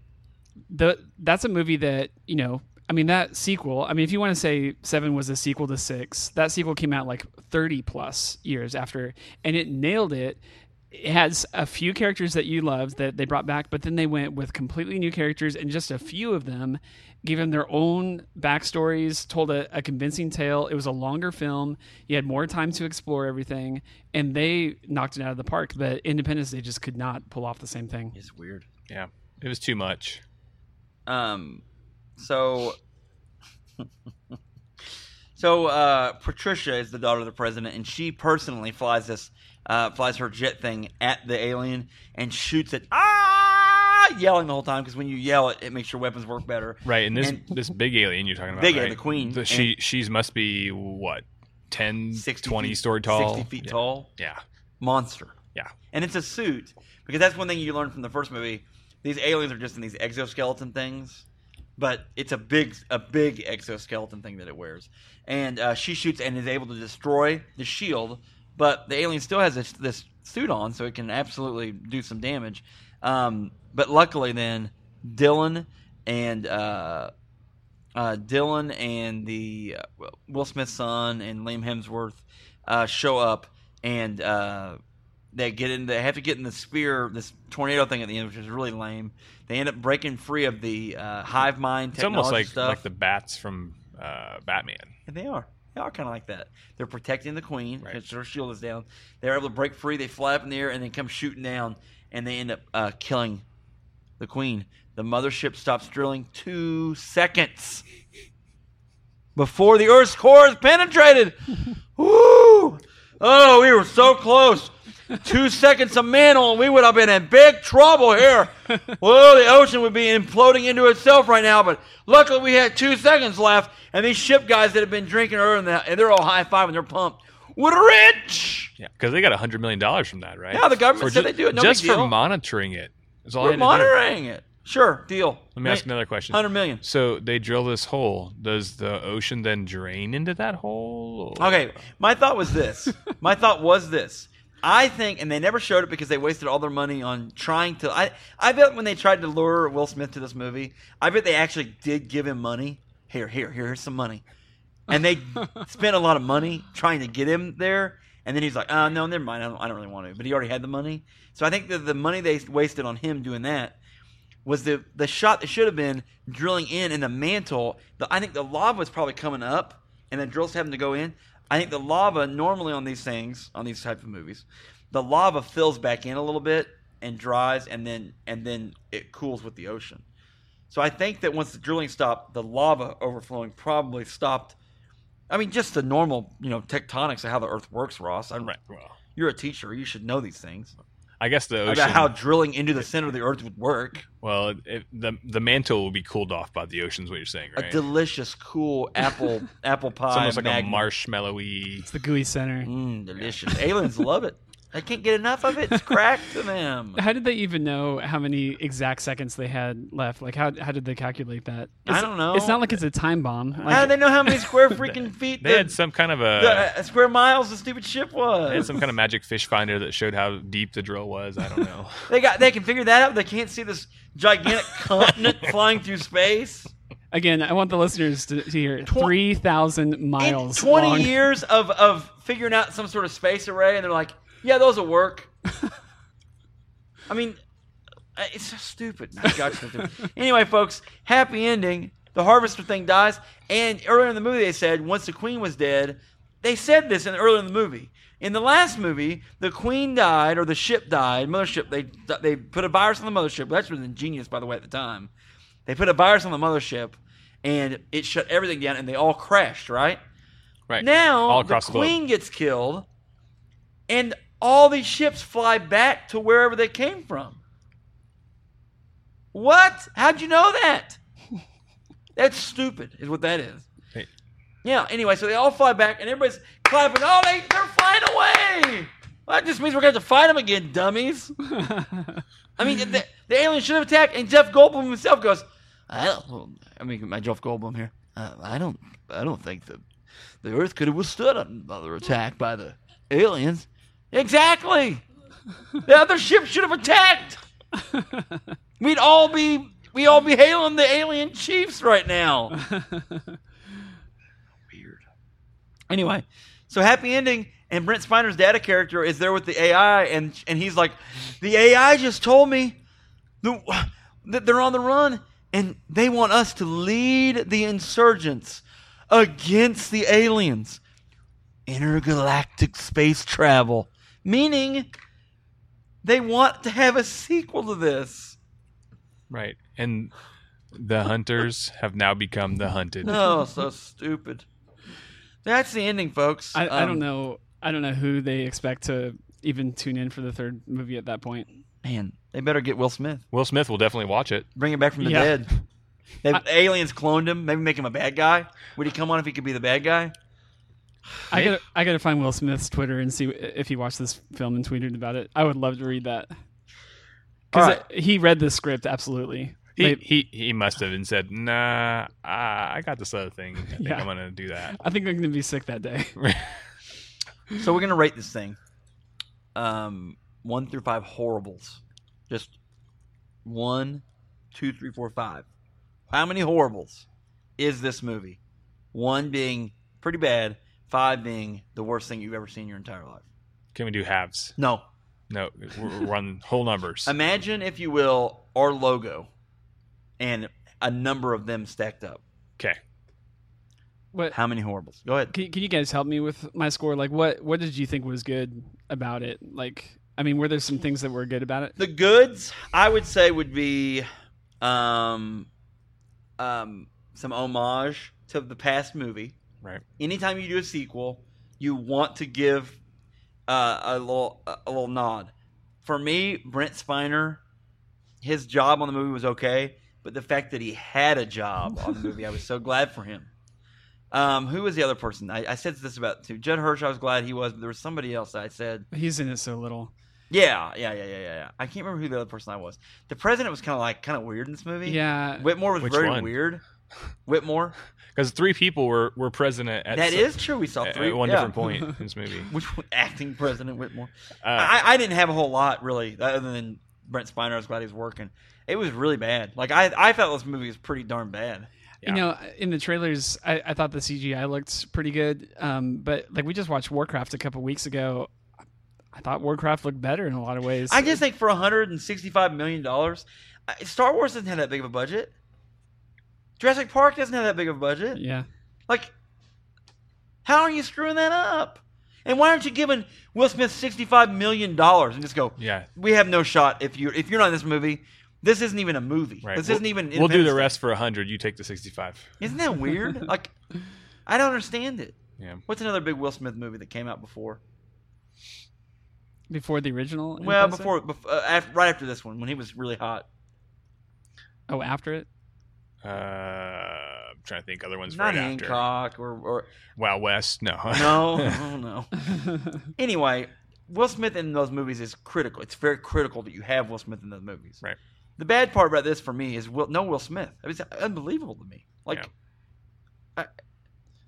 the that's a movie that you know. I mean that sequel. I mean, if you want to say Seven was a sequel to Six, that sequel came out like 30 plus years after, and it nailed it. It has a few characters that you loved that they brought back, but then they went with completely new characters, and just a few of them gave them their own backstories, told a, a convincing tale. It was a longer film. You had more time to explore everything, and they knocked it out of the park. But Independence Day just could not pull off the same thing. It's weird. Yeah. It was too much. Um, so, so uh, Patricia is the daughter of the president, and she personally flies this, uh, flies her jet thing at the alien and shoots it. Ah, yelling the whole time because when you yell it, it makes your weapons work better. Right, and this And- this big alien you're talking about, Big right? alien, the queen, The- she she's must be what 10, 60 20 feet, story tall, 60 feet yeah. tall Yeah, monster. yeah, And it's a suit because that's one thing you learn from the first movie. These aliens are just in these exoskeleton things, but it's a big, a big exoskeleton thing that it wears. And uh, she shoots and is able to destroy the shield, but the alien still has this, this suit on, so it can absolutely do some damage. Um, but luckily, then Dylan and uh, uh, Dylan and the uh, Will Smith's son and Liam Hemsworth uh, show up and uh, they get in. They have to get in the spear, this tornado thing at the end, which is really lame. They end up breaking free of the uh, hive mind it's almost like stuff. like the bats from uh, Batman. And they are. They are kind of like that. They're protecting the queen Right. her shield is down. They're able to break free. They fly up in the air and then come shooting down, and they end up uh, killing the Queen. The mothership stops drilling two seconds before the Earth's core is penetrated. Woo! Oh, we were so close. Two seconds of mantle, and we would have been in big trouble here. Well, the ocean would be imploding into itself right now, but luckily we had two seconds left, and these ship guys that have been drinking earlier, and they're all high fiving, they're pumped. We're rich! Yeah, because they got hundred million dollars from that, right? Yeah, the government For said ju- they do it. No just for monitoring it. That's all We're had to do. monitoring it. Sure, deal. Let me ask another question. 100 million. So they drill this hole. Does the ocean then drain into that hole? or- Okay, my thought was this. my thought was this. I think, and they never showed it because they wasted all their money on trying to. I, I bet when they tried to lure Will Smith to this movie, I bet they actually did give him money. Here, here, here, here's some money. And they spent a lot of money trying to get him there. And then he's like, oh, no, never mind. I don't, I don't really want to. But he already had the money. So I think that the money they wasted on him doing that was the the shot that should have been drilling in in the mantle. The, I think the lava was probably coming up, and the drills having to go in. I think the lava normally on these things, on these type of movies, the lava fills back in a little bit and dries, and then and then it cools with the ocean. So I think that once the drilling stopped, the lava overflowing probably stopped. I mean, just the normal, you know, tectonics of how the Earth works, Ross. I'm, Right. Well, You're a teacher; you should know these things I guess the ocean. about how drilling into the center of the Earth would work. well, it, it, the the mantle will be cooled off by the oceans. What you're saying, right? a delicious, cool apple apple pie. it's almost like magnet. a marshmallowy. It's the gooey center. Mm, delicious. Aliens love it. I can't get enough of it. It's cracked to them. How did they even know how many exact seconds they had left? Like, how how did they calculate that? I don't know. It's not like it's a time bomb. Like, How do they know how many square freaking feet They the, had some kind of a. the, uh, square miles the stupid ship was? They had some kind of magic fish finder that showed how deep the drill was. I don't know. They got. They can figure that out. They can't see this gigantic continent flying through space. Again, I want the listeners to, to hear Tw- three thousand In miles. twenty long. years of of figuring out some sort of space array, and they're like, "Yeah, those will work." I mean, uh, it's so stupid. Stupid. anyway, folks, happy ending. The harvester thing dies, and earlier in the movie they said once the queen was dead, they said this in earlier in the movie. In the last movie, the queen died or the ship died. Mothership. They they put a virus on the mothership. That was ingenious, by the way, at the time. They put a virus on the mothership, and it shut everything down, and they all crashed. Right Right. now, the across the, queen gets killed, and all these ships fly back to wherever they came from. What? How'd you know that? That's stupid, is what that is. Hey. Yeah. Anyway, so they all fly back, and everybody's clapping. Oh, they they're flying away. Well, that just means we're going to have to fight them again, dummies. I mean, the, the alien should have attacked, and Jeff Goldblum himself goes, "I don't." I mean, my Jeff Goldblum here. Uh, I don't. I don't think the the Earth could have withstood another attack by the aliens. Exactly. The other ship should have attacked. We'd all be we all be hailing the alien chiefs right now. Weird. Anyway, so happy ending, and Brent Spiner's data character is there with the AI, and and he's like, the AI just told me the, that they're on the run, and they want us to lead the insurgents against the aliens. Intergalactic space travel, meaning they want to have a sequel to this. Right. And the hunters have now become the hunted. Oh, so stupid. That's the ending, folks. I, I Um, don't know. I don't know who they expect to even tune in for the third movie at that point. Man, they better get Will Smith. Will Smith will definitely watch it. Bring him back from the Yeah. dead. They, aliens cloned him. Maybe make him a bad guy. Would he come on if he could be the bad guy? I gotta, I gotta find Will Smith's Twitter and see if he watched this film and tweeted about it. I would love to read that because right. he read the script absolutely. He, Maybe- he he must have and said, "Nah, I, I got this other thing. I think Yeah. I'm gonna do that." I think I'm gonna be sick that day. So we're gonna rate this thing. Um, one through five horribles. Just one, two, three, four, five. How many horribles is this movie? One being pretty bad, five being the worst thing you've ever seen in your entire life. Can we do halves? No. No, we're, we're on whole numbers. Imagine, if you will, our logo and a number of them stacked up. Okay. What How many horribles? Go ahead. can, can you guys help me with my score? Like, what what did you think was good about it? Like, I mean, were there some things that were good about it? The goods, I would say, would be um, um, some homage to the past movie. Right. Anytime you do a sequel, you want to give uh, a little a little nod. For me, Brent Spiner, his job on the movie was okay, but the fact that he had a job on the movie, I was so glad for him. Um, who was the other person? I, I said this about too. Judd Hirsch, I was glad he was, but there was somebody else that I said He's in it so little. yeah, yeah, yeah, yeah, yeah, yeah. I can't remember who the other person I was. The president was kind of like kind of weird in this movie. Yeah, Whitmore was Which very one? weird. Whitmore. Because three people were, were president at, That so- is true. We saw three. at one yeah. different point in this movie. Which acting president Whitmore? Uh, I, I didn't have a whole lot really, other than Brent Spiner. I was glad he was working. It was really bad. Like I, I felt this movie was pretty darn bad. You know, in the trailers, I, I thought the CGI looked pretty good. Um, but like we just watched Warcraft a couple weeks ago. I thought Warcraft looked better in a lot of ways. I just think for 165 million dollars, Star Wars doesn't have that big of a budget. Jurassic Park doesn't have that big of a budget. yeah. Like, how are you screwing that up? And why aren't you giving Will Smith sixty-five million dollars and just go? yeah. We have no shot if you if you're not in this movie. This isn't even a movie. Right. This We'll- isn't even. We'll do the rest for a hundred. You take the sixty-five. Isn't that weird? like, I don't understand it. Yeah. What's another big Will Smith movie that came out before? Before the original. Well, before, before uh, after, right after this one when he was really hot. Oh, after it. Uh, I'm trying to think other ones Not right after. Hancock or or Wild West. No. no, oh no. Anyway, Will Smith in those movies is critical. It's very critical that you have Will Smith in those movies. Right. The bad part about this for me is Will, no Will Smith. I mean, it's unbelievable to me. Like, Yeah.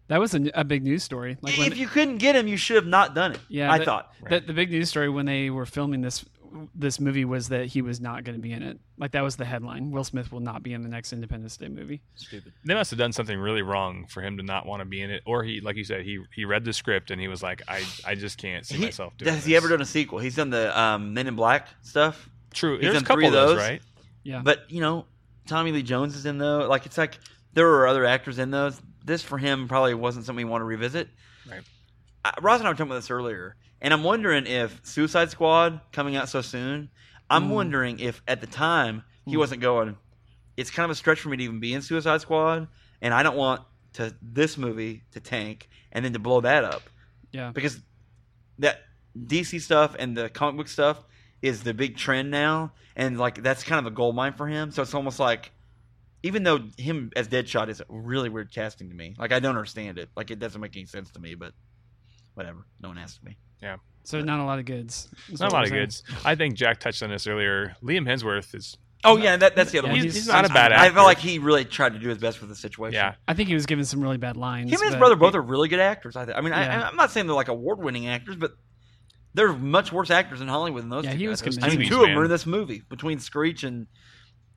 that was a, a big news story. Like when if you couldn't get him, you should have not done it. Yeah, I that- thought. the, the big news story when they were filming this this movie was that he was not going to be in it. Like that was the headline. Will Smith will not be in the next Independence Day movie. Stupid. They must have done something really wrong for him to not want to be in it, or he, like you said, he he read the script and he was like, I I just can't see He, myself doing. That. Has he ever done a sequel? He's done the um, Men in Black stuff. True. he's There's a couple three of of those, those? right? Yeah. But you know, Tommy Lee Jones is in though. Like it's like there were other actors in those. This for him probably wasn't something we want to revisit. Right. I, Ross and I were talking about this earlier, and I'm wondering if Suicide Squad coming out so soon. I'm Mm. wondering if at the time he wasn't going. It's kind of a stretch for me to even be in Suicide Squad, and I don't want to this movie to tank and then to blow that up yeah. because that DC stuff and the comic book stuff is the big trend now, and like that's kind of a gold mine for him. So it's almost like, even though him as Deadshot is a really weird casting to me, like I don't understand it. Like it doesn't make any sense to me, but whatever. No one asked me. Yeah. So not a lot of goods. Not a lot of saying. goods. I think Jack touched on this earlier. Liam Hemsworth is. Oh yeah, that, that's the other Yeah, one. He's, he's- he's not a I- bad actor. I felt like he really tried to do his best with the situation. Yeah. I think he was given some really bad lines. him and his brother both are really good actors. I think. I mean, Yeah. I, I'm not saying they're like award-winning actors, but they're much worse actors in Hollywood than those. Yeah, two he guys. was I mean, convincing. two of them Man. are in this movie between Screech and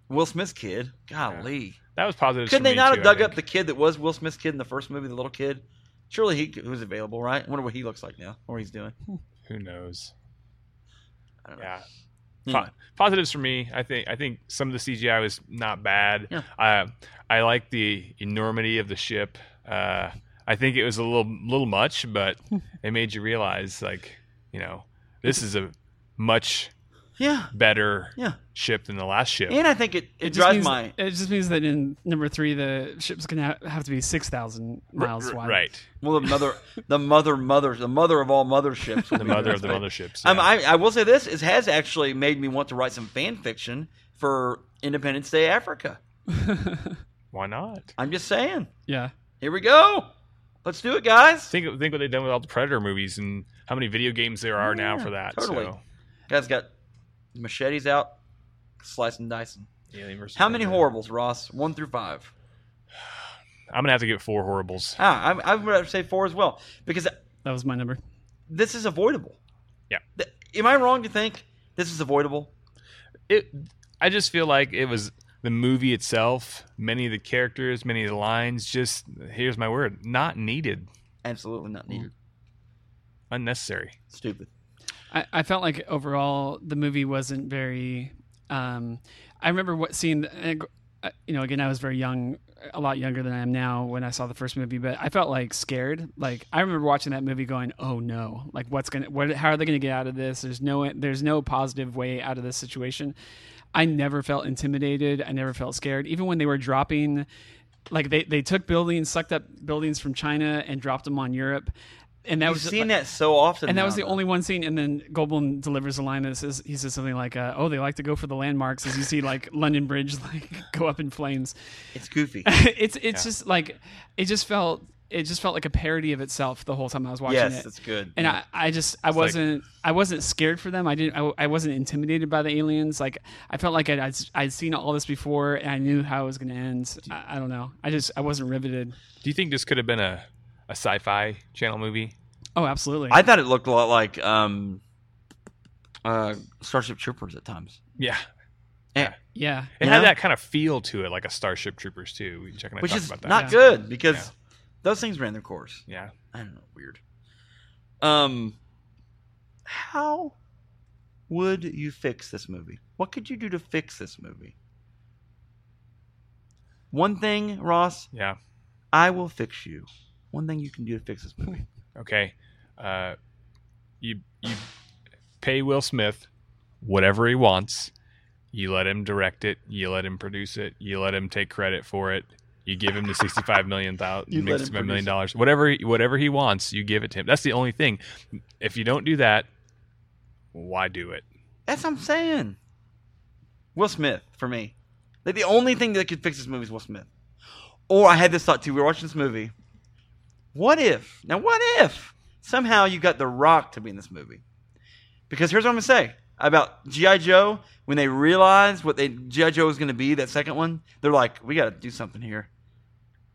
Will Smith's kid. Golly. That was positive. Couldn't for they me not too, have dug up the kid that was Will Smith's kid in the first movie, the little kid? Surely he was available, right? I wonder what he looks like now, or he's doing. Who knows? I don't know. Yeah. Yeah. Po- positives for me. I think. I think some of the CGI was not bad. Yeah. Uh, I like the enormity of the ship. Uh, I think it was a little little much, but it made you realize, like, you know, this is a much Yeah, better yeah. ship than the last ship. And I think it, it, It just, drives means, my. it just means that in number three, the ship's gonna ha- have to be six thousand miles r- wide. Right. Well, the mother, the mother, mother, the mother of all motherships. will The mother of the motherships. Um, yeah. I, I will say this: it has actually made me want to write some fan fiction for Independence Day Africa. Why not? I'm just saying. yeah. Here we go. Let's do it, guys. Think think what they've done with all the Predator movies and how many video games there are now Yeah, for that. totally. So, Guys got machetes out, slicing, dicing. Alien versus How many Predator. horribles, Ross? One through five. I'm gonna have to get four horribles. Ah, I, I would say four as well because That was my number. this is avoidable. Yeah. Th- Am I wrong to think this is avoidable? It. I just feel like it was the movie itself. Many of the characters, many of the lines. Just here's my word: not needed, Absolutely not needed. unnecessary. Stupid. I, I felt like overall the movie wasn't very. Um, I remember what seeing. Uh, uh, you know, again, I was very young, a lot younger than I am now when I saw the first movie, but I felt like scared. Like I remember watching that movie, going, "Oh no! Like what's gonna? What? How are they gonna get out of this? There's no, there's no positive way out of this situation." I never felt intimidated. I never felt scared, even when they were dropping. Like they, they took buildings, sucked up buildings from China and dropped them on Europe, and that You've was seen like- that so often. and that now, was the though. only one scene. And then Goldblum delivers a line that says, he says something like, uh, "Oh, they like to go for the landmarks." As you see, like London Bridge, like go up in flames. It's goofy. it's it's Yeah. just like it just felt it just felt like a parody of itself the whole time I was watching yes, it. it's good. And I, I just I like- wasn't I wasn't scared for them. I didn't I, I wasn't intimidated by the aliens. Like I felt like I'd, I'd I'd seen all this before and I knew how it was going to end. I, I don't know. I just I wasn't riveted. Do you think this could have been a, a sci-fi channel movie? Oh, absolutely. I thought it looked a lot like um, uh, Starship Troopers at times. Yeah, yeah. Yeah. It You had know? that kind of feel to it, like a Starship Troopers too. We Chuck and I which talked is about that. not Yeah. good because Yeah. those things ran their course. Yeah, I don't know, weird. Um, how would you fix this movie? What could you do to fix this movie? One thing, Ross, yeah. I will fix you. One thing you can do to fix this movie. Okay. Uh, you you pay Will Smith whatever he wants. You let him direct it. You let him produce it. You let him take credit for it. You give him the sixty-five million thousand, You let him sixty-five million dollars, whatever he- whatever he wants. You give it to him. That's the only thing. If you don't do that, why do it? That's what I'm saying. Will Smith for me. Like the only thing that could fix this movie is Will Smith. Or I had this thought too. We were watching this movie. What if? Now, what if somehow you got The Rock to be in this movie? Because here's what I'm gonna say about GI Joe. When they realized what they GI Joe was gonna be, that second one, they're like, we got to do something here.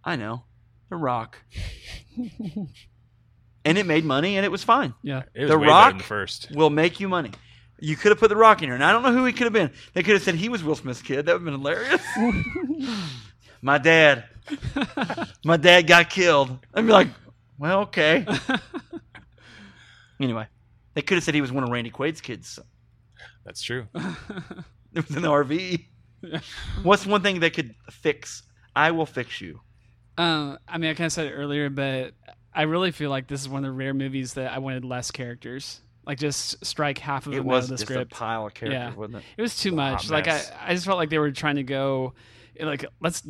I know, The Rock. and it made money, and it was fine yeah. It was The way better than Rock the first. will make you money. You could have put The Rock in here, and I don't know who he could have been. They could have said he was Will Smith's kid. That would have been hilarious. My dad. My dad got killed. I'd be like, well, okay. Anyway, they could have said he was one of Randy Quaid's kids. That's true. It was in the RV. What's one thing they could fix? I will fix you. Um, I mean, I kind of said it earlier, but I really feel like this is one of the rare movies that I wanted less characters. Like, just strike half of It them out of the just script. a pile of characters, Yeah. wasn't it? It was too much. Like, I. I just felt like they were trying to go, like, let's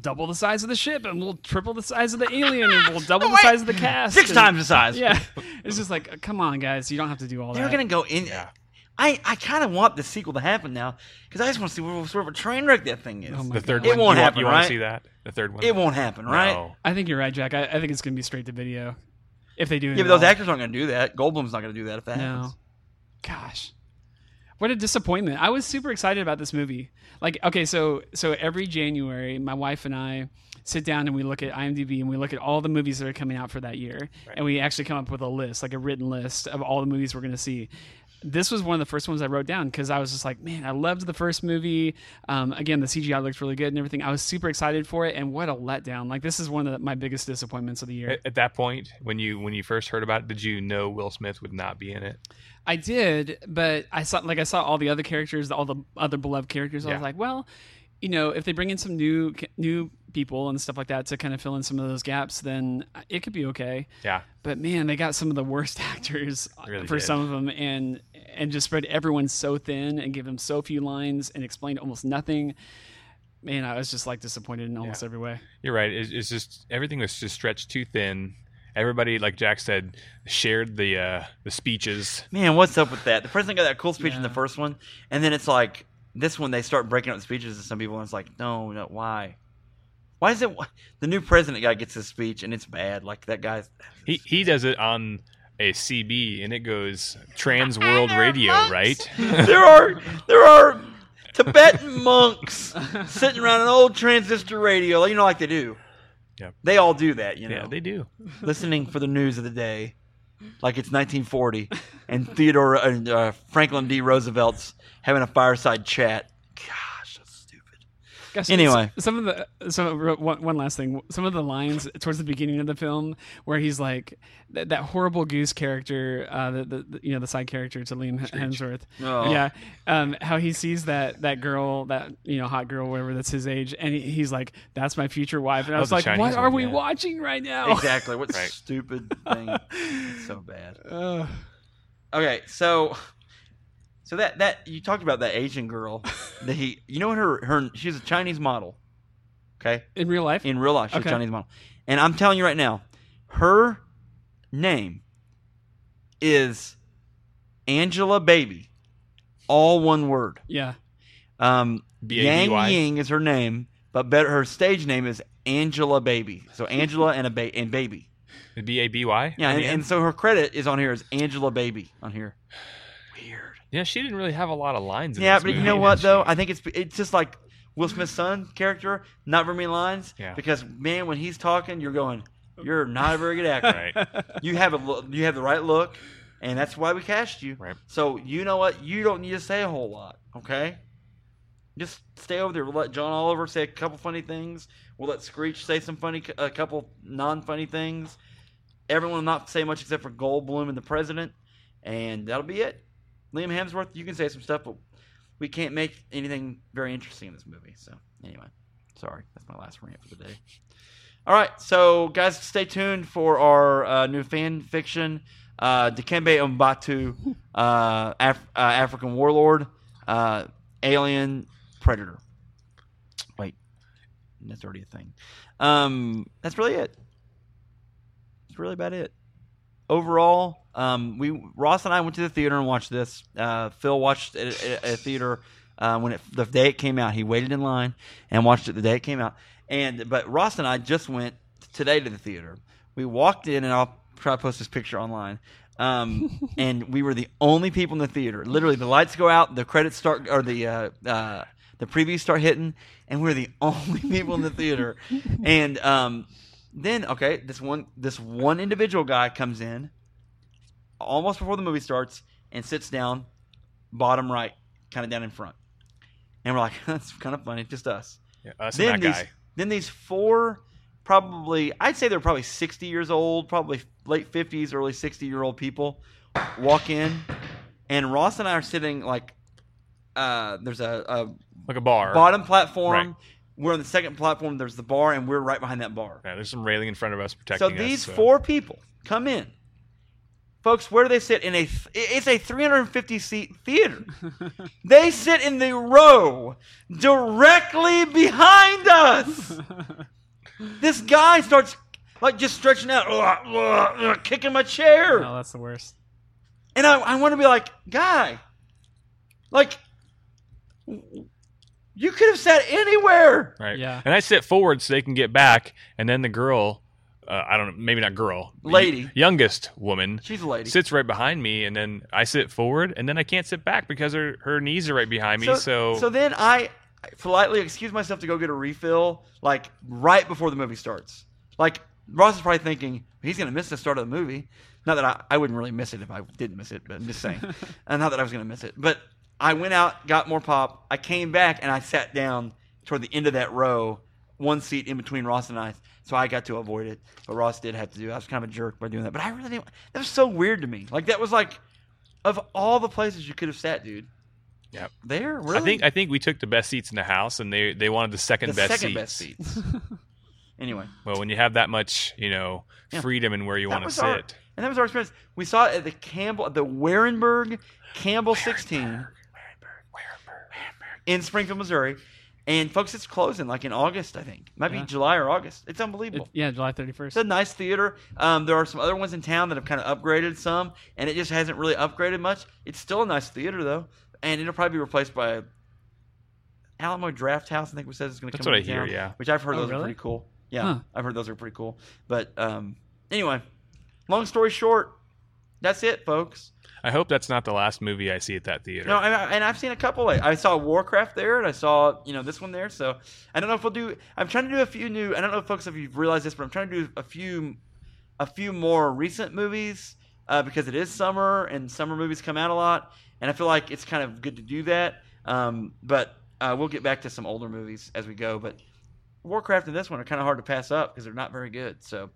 double the size of the ship and we'll triple the size of the alien and we'll double the wait. size of the cast. Six and- times the size. Yeah. It's just like, uh, come on, guys. You don't have to do all that. They're gonna go in. Yeah. I, I kind of want the sequel to happen now because I just want to see what sort of a train wreck that thing is. Oh The third God. It won't you happen, Want, you want right? to see that? The third one. It won't happen, right? No. I think you're right, Jack. I, I think it's going to be straight to video. If they do it Yeah, but those actors aren't going to do that. Goldblum's not going to do that if that No. happens. Gosh. What a disappointment. I was super excited about this movie. Like, okay, so so every January, my wife and I sit down and we look at IMDb and we look at all the movies that are coming out for that year. Right. And we actually come up with a list, like a written list of all the movies we're going to see. This was one of the first ones I wrote down because I was just like, man, I loved the first movie. Um, again, the CGI looked really good and everything. I was super excited for it, and what a letdown! Like this is one of the, my biggest disappointments of the year. At, at that point, when you when you first heard about it, did you know Will Smith would not be in it? I did, but I saw like I saw all the other characters, all the other beloved characters. I was like, well, you know, if they bring in some new new people and stuff like that to kind of fill in some of those gaps, then uh, it could be okay. Yeah. But man, they got some of the worst actors uh, really for did. some of them, and and just spread everyone so thin and give them so few lines and explained almost nothing. Man, I was just like disappointed in almost every way. You're right. It's, it's just everything was just stretched too thin. Everybody, like Jack said, shared the uh, the speeches. Man, what's up with that? The president got that cool speech in the first one, and then it's like this one they start breaking up the speeches to some people, and it's like, no, no, why? Why is it the new president guy gets his speech and it's bad? Like that guy's. He he does it on a CB, and it goes Trans World Radio, right? there are there are Tibetan monks sitting around an old transistor radio, you know, like they do. Yep. They all do that, you know. yeah, they do. listening for the news of the day, like it's 1940, and Theodore and uh, Franklin D. Roosevelt's having a fireside chat. Gosh, that's. Gosh, Anyway. some of the so real- one, one last thing. Some of the lines towards the beginning of the film where he's like that, that horrible goose character, uh, the, the, the you know the side character to Liam Hemsworth. Oh. Yeah, um, how he sees that that girl, that you know hot girl, whatever that's his age, and he, he's like, "That's my future wife." And I Oh, was the like, Chinese "What are we yeah. watching right now?" Exactly. What Right. stupid thing? It's so bad. Uh, Okay, so so that that you talked about that Asian girl that he you know what her her she's a Chinese model. Okay? in real life, In real life, she's Okay. a Chinese model. And I'm telling you right now, her name is Angela Baby. All one word. yeah, Um Yang Ying is her name, but better her stage name is Angela Baby. So Angela and a ba- and baby. B A B Y. Yeah, and, and so her credit is on here as Angela Baby on here. Yeah, she didn't really have a lot of lines. In Yeah, but you know what she? though? I think it's it's just like Will Smith's son character, not very many lines. Yeah. Because man, when he's talking, you're going, you're not a very good actor. Right. You have a you have the right look, and that's why we cast you. Right. So you know what? You don't need to say a whole lot. Okay. Just stay over there. We'll let John Oliver say a couple funny things. We'll let Screech say some funny, a couple non-funny things. Everyone will not say much except for Goldblum and the president, and that'll be it. Liam Hemsworth, you can say some stuff, but we can't make anything very interesting in this movie. So anyway, sorry, that's my last rant for the day. All right, so guys, stay tuned for our uh, new fan fiction, uh, Dikembe Umbutu, uh, Af- uh, African warlord, uh, alien predator. Wait, that's already a thing. Um, that's really it. That's really about it. Overall, um, we Ross and I went to the theater and watched this. Uh, Phil watched it at a theater uh, when it, the day it came out. He waited in line and watched it the day it came out. And but Ross and I just went today to the theater. We walked in, and I'll try to post this picture online. Um, and we were the only people in the theater. Literally, the lights go out, the credits start, or the uh, uh, the previews start hitting, and we're the only people in the theater. And um, then, okay, this one this one individual guy comes in almost before the movie starts and sits down, bottom right, kind of down in front. And we're like, that's kind of funny, just us Yeah, us then and that these guy. then these four probably I'd say they're probably 60 years old, probably late 50s, early 60 year old people walk in, and Ross and I are sitting like uh, there's a, a Like a bar. bottom platform. Right. We're on the second platform. There's the bar, and we're right behind that bar. Yeah, there's some railing in front of us protecting us. So these four people come in. Folks, where do they sit? In a th- it's a 350 seat theater. they sit in the row directly behind us. this guy starts like just stretching out, "Ugh, ugh, ugh," kicking my chair, oh, that's the worst. and I, I want to be like, guy, like you could have sat anywhere. Right. Yeah. And I sit forward so they can get back, and then the girl, uh, I don't know, maybe not girl, Lady. y- youngest woman, She's a lady. sits right behind me, and then I sit forward, and then I can't sit back because her her knees are right behind me. So, so then I politely excuse myself to go get a refill, like right before the movie starts. Like Ross is probably thinking he's going to miss the start of the movie. Not that I, I wouldn't really miss it if I didn't miss it, but I'm just saying. and not that I was going to miss it, but I went out, got more pop. I came back and I sat down toward the end of that row, one seat in between Ross and I. So I got to avoid it, but Ross did have to do. it. I was kind of a jerk by doing that, but I really didn't. That was so weird to me. Like that was like, of all the places you could have sat, dude. Yep. There, really. I think I think we took the best seats in the house, and they they wanted the second the best second seats. best seats. anyway, Well, when you have that much, you know, Yeah. freedom in where you want to sit. our, and that was our experience. We saw it at the Campbell, the Wehrenberg Campbell 16 in Springfield, Missouri. And folks, it's closing like in August, I think. Might Yeah. be July or August. It's It- unbelievable. yeah, July 31st. It's a nice theater. Um, there are some other ones in town that have kind of upgraded some, and it just hasn't really upgraded much. It's still a nice theater though, and it'll probably be replaced by Alamo Drafthouse. I think we said is going to come That's come. what into I hear, town, yeah. which I've heard Oh, those are pretty cool. Yeah, Huh. I've heard those are pretty cool. But um, anyway, long story short, that's it, folks. I hope that's not the last movie I see at that theater. No, and, I've seen a couple. Like, I saw Warcraft there, and I saw you know this one there. So I don't know if we'll do. I'm trying to do a few new. I don't know, folks, if you've realized this, but I'm trying to do a few, a few more recent movies uh, because it is summer and summer movies come out a lot, and I feel like it's kind of good to do that. Um, but Uh, we'll get back to some older movies as we go, but Warcraft and this one are kind of hard to pass up because they're not very good. So,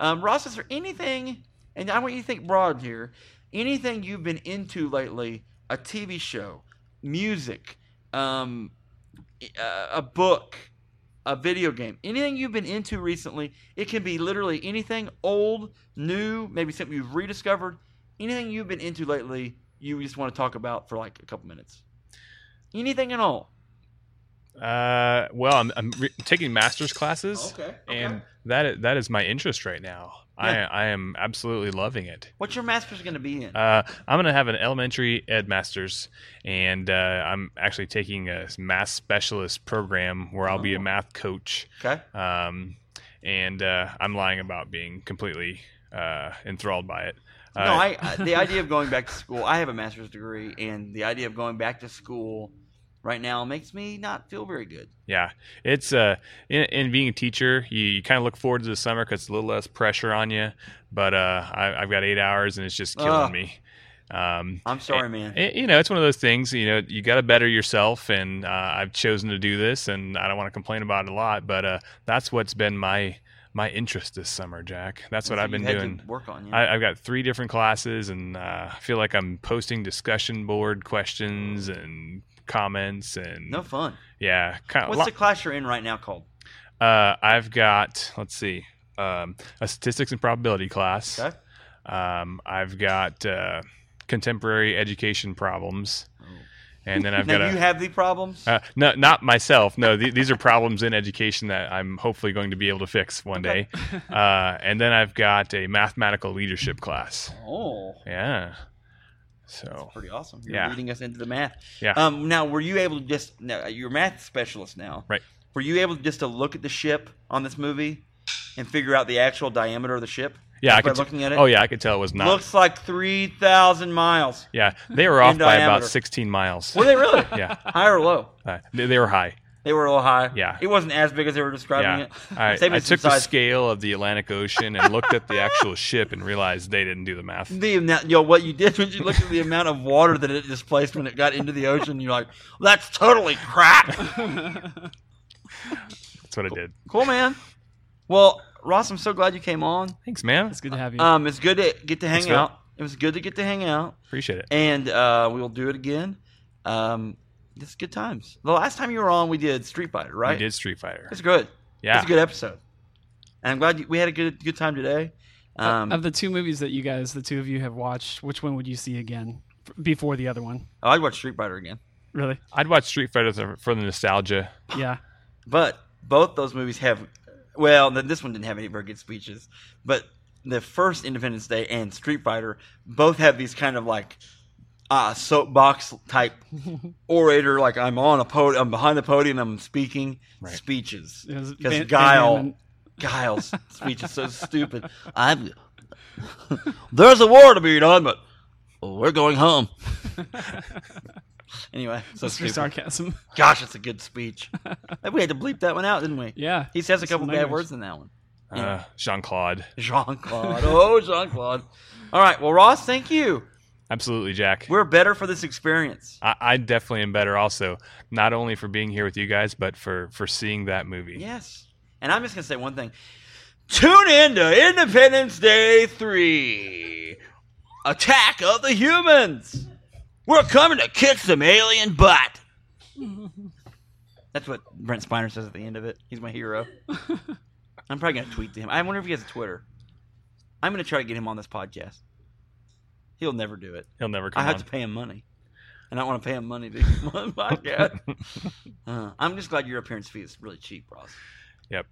um, Ross, is there anything? And I want you to think broad here. Anything you've been into lately? A TV show, music, um, a- a book, a video game, anything you've been into recently. It can be literally anything old, new, maybe something you've rediscovered. Anything you've been into lately, you just want to talk about for like a couple minutes. Anything at all. Uh, well, I'm, I'm re- taking master's classes, Okay. and that is, that is my interest right now. Yeah. I I am absolutely loving it. What's your master's going to be in? Uh, I'm going to have an elementary ed master's, and uh, I'm actually taking a math specialist program where I'll be a Oh. math coach. okay. Um, and uh, I'm lying about being completely uh, enthralled by it. Uh, no, I, I the idea of going back to school. I have a master's degree, and the idea of going back to school right now makes me not feel very good. Yeah, it's uh, in, in being a teacher, you, you kind of look forward to the summer because it's a little less pressure on you. But uh, I, I've got eight hours, and it's just killing Ugh. me. Um, I'm sorry, man. it- you know, it's one of those things. You know, you got to better yourself, and uh, I've chosen to do this, and I don't want to complain about it a lot. But uh, that's what's been my my interest this summer, Jack. That's what So I've been you've had to doing. Work on. I, I've got three different classes, and uh, I feel like I'm posting discussion board questions and comments, and no fun. yeah, kind of. What's the class you're in right now called? Uh, I've got let's see, um, a statistics and probability class. Okay. Um, I've got uh, contemporary education problems, and then I've now got you a. have the problems. Uh, no, not myself. No, th- these are problems in education that I'm hopefully going to be able to fix one Okay. day. Uh, and then I've got a mathematical leadership class. oh, Yeah. So pretty awesome. You're Yeah. leading us into the math. Yeah. Um. Now, were you able to just? Now, you're a math specialist now. Right. Were you able just to look at the ship on this movie and figure out the actual diameter of the ship? yeah, I could. t- looking at it. oh yeah, I could tell it was not. Looks like three thousand miles. yeah, they were off by about 16 miles. Were they really? Yeah, High or low? uh, they, they were high. They were a little high. Yeah. It wasn't as big as they were describing Yeah, it. I, Same I as took the size. scale of the Atlantic Ocean and looked at the actual ship and realized they didn't do the math. The amount, yo, what you did when you looked at the amount of water that it displaced when it got into the ocean, you're like, that's totally crap. That's what I did. cool, man. Well, Ross, I'm so glad you came on. Thanks, man. It's good to have you. Um, it's good to get to hang Thanks, Phil. out. It was good to get to hang out, Appreciate it. and uh, we'll do it again. Um, it's good times. The last time you were on, we did Street Fighter, right? We did Street Fighter. It's good. Yeah. It's a good episode, and I'm glad you, we had a good good time today. Um, of the two movies that you guys, the two of you, have watched, which one would you see again before the other one? oh, I'd watch Street Fighter again. Really? I'd watch Street Fighter for- for the nostalgia. Yeah. But both those movies have, well, th- this one didn't have any very good speeches, but the first Independence Day and Street Fighter both have these kind of like uh, soapbox type orator, like I'm on a podium, I'm behind the podium, I'm speaking Right. speeches. It was Because Van- Van Guile, Damme Guile's speech is so stupid. I'm. There's a war to be done, but we're going home. anyway, so That's for stupid. sarcasm. Gosh, it's a good speech. we had to bleep that one out, didn't we? Yeah. He says a Some couple bad language. words in that one. Uh, Jean Claude. Jean Claude. Oh, Jean Claude. All right. Well, Ross, thank you. Absolutely, Jack. We're better for this experience. I, I definitely am better also, not only for being here with you guys, but for, for seeing that movie. Yes. And I'm just going to say one thing. Tune in to Independence Day 3 Attack of the Humans. We're coming to kick some alien butt. That's what Brent Spiner says at the end of it. He's my hero. I'm probably going to tweet to him. I wonder if he has a Twitter. I'm going to try to get him on this podcast. He'll never do it. He'll never come I have on. to pay him money. And I don't want to pay him money to come on the podcast. Uh, I'm just glad your appearance fee is really cheap, Ross. Yep.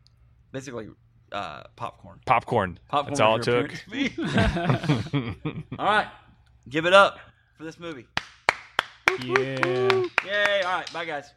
Basically, uh, popcorn. Popcorn. Popcorn. That's all it took. all right. Give it up for this movie. yeah. Yay. All right. Bye, guys.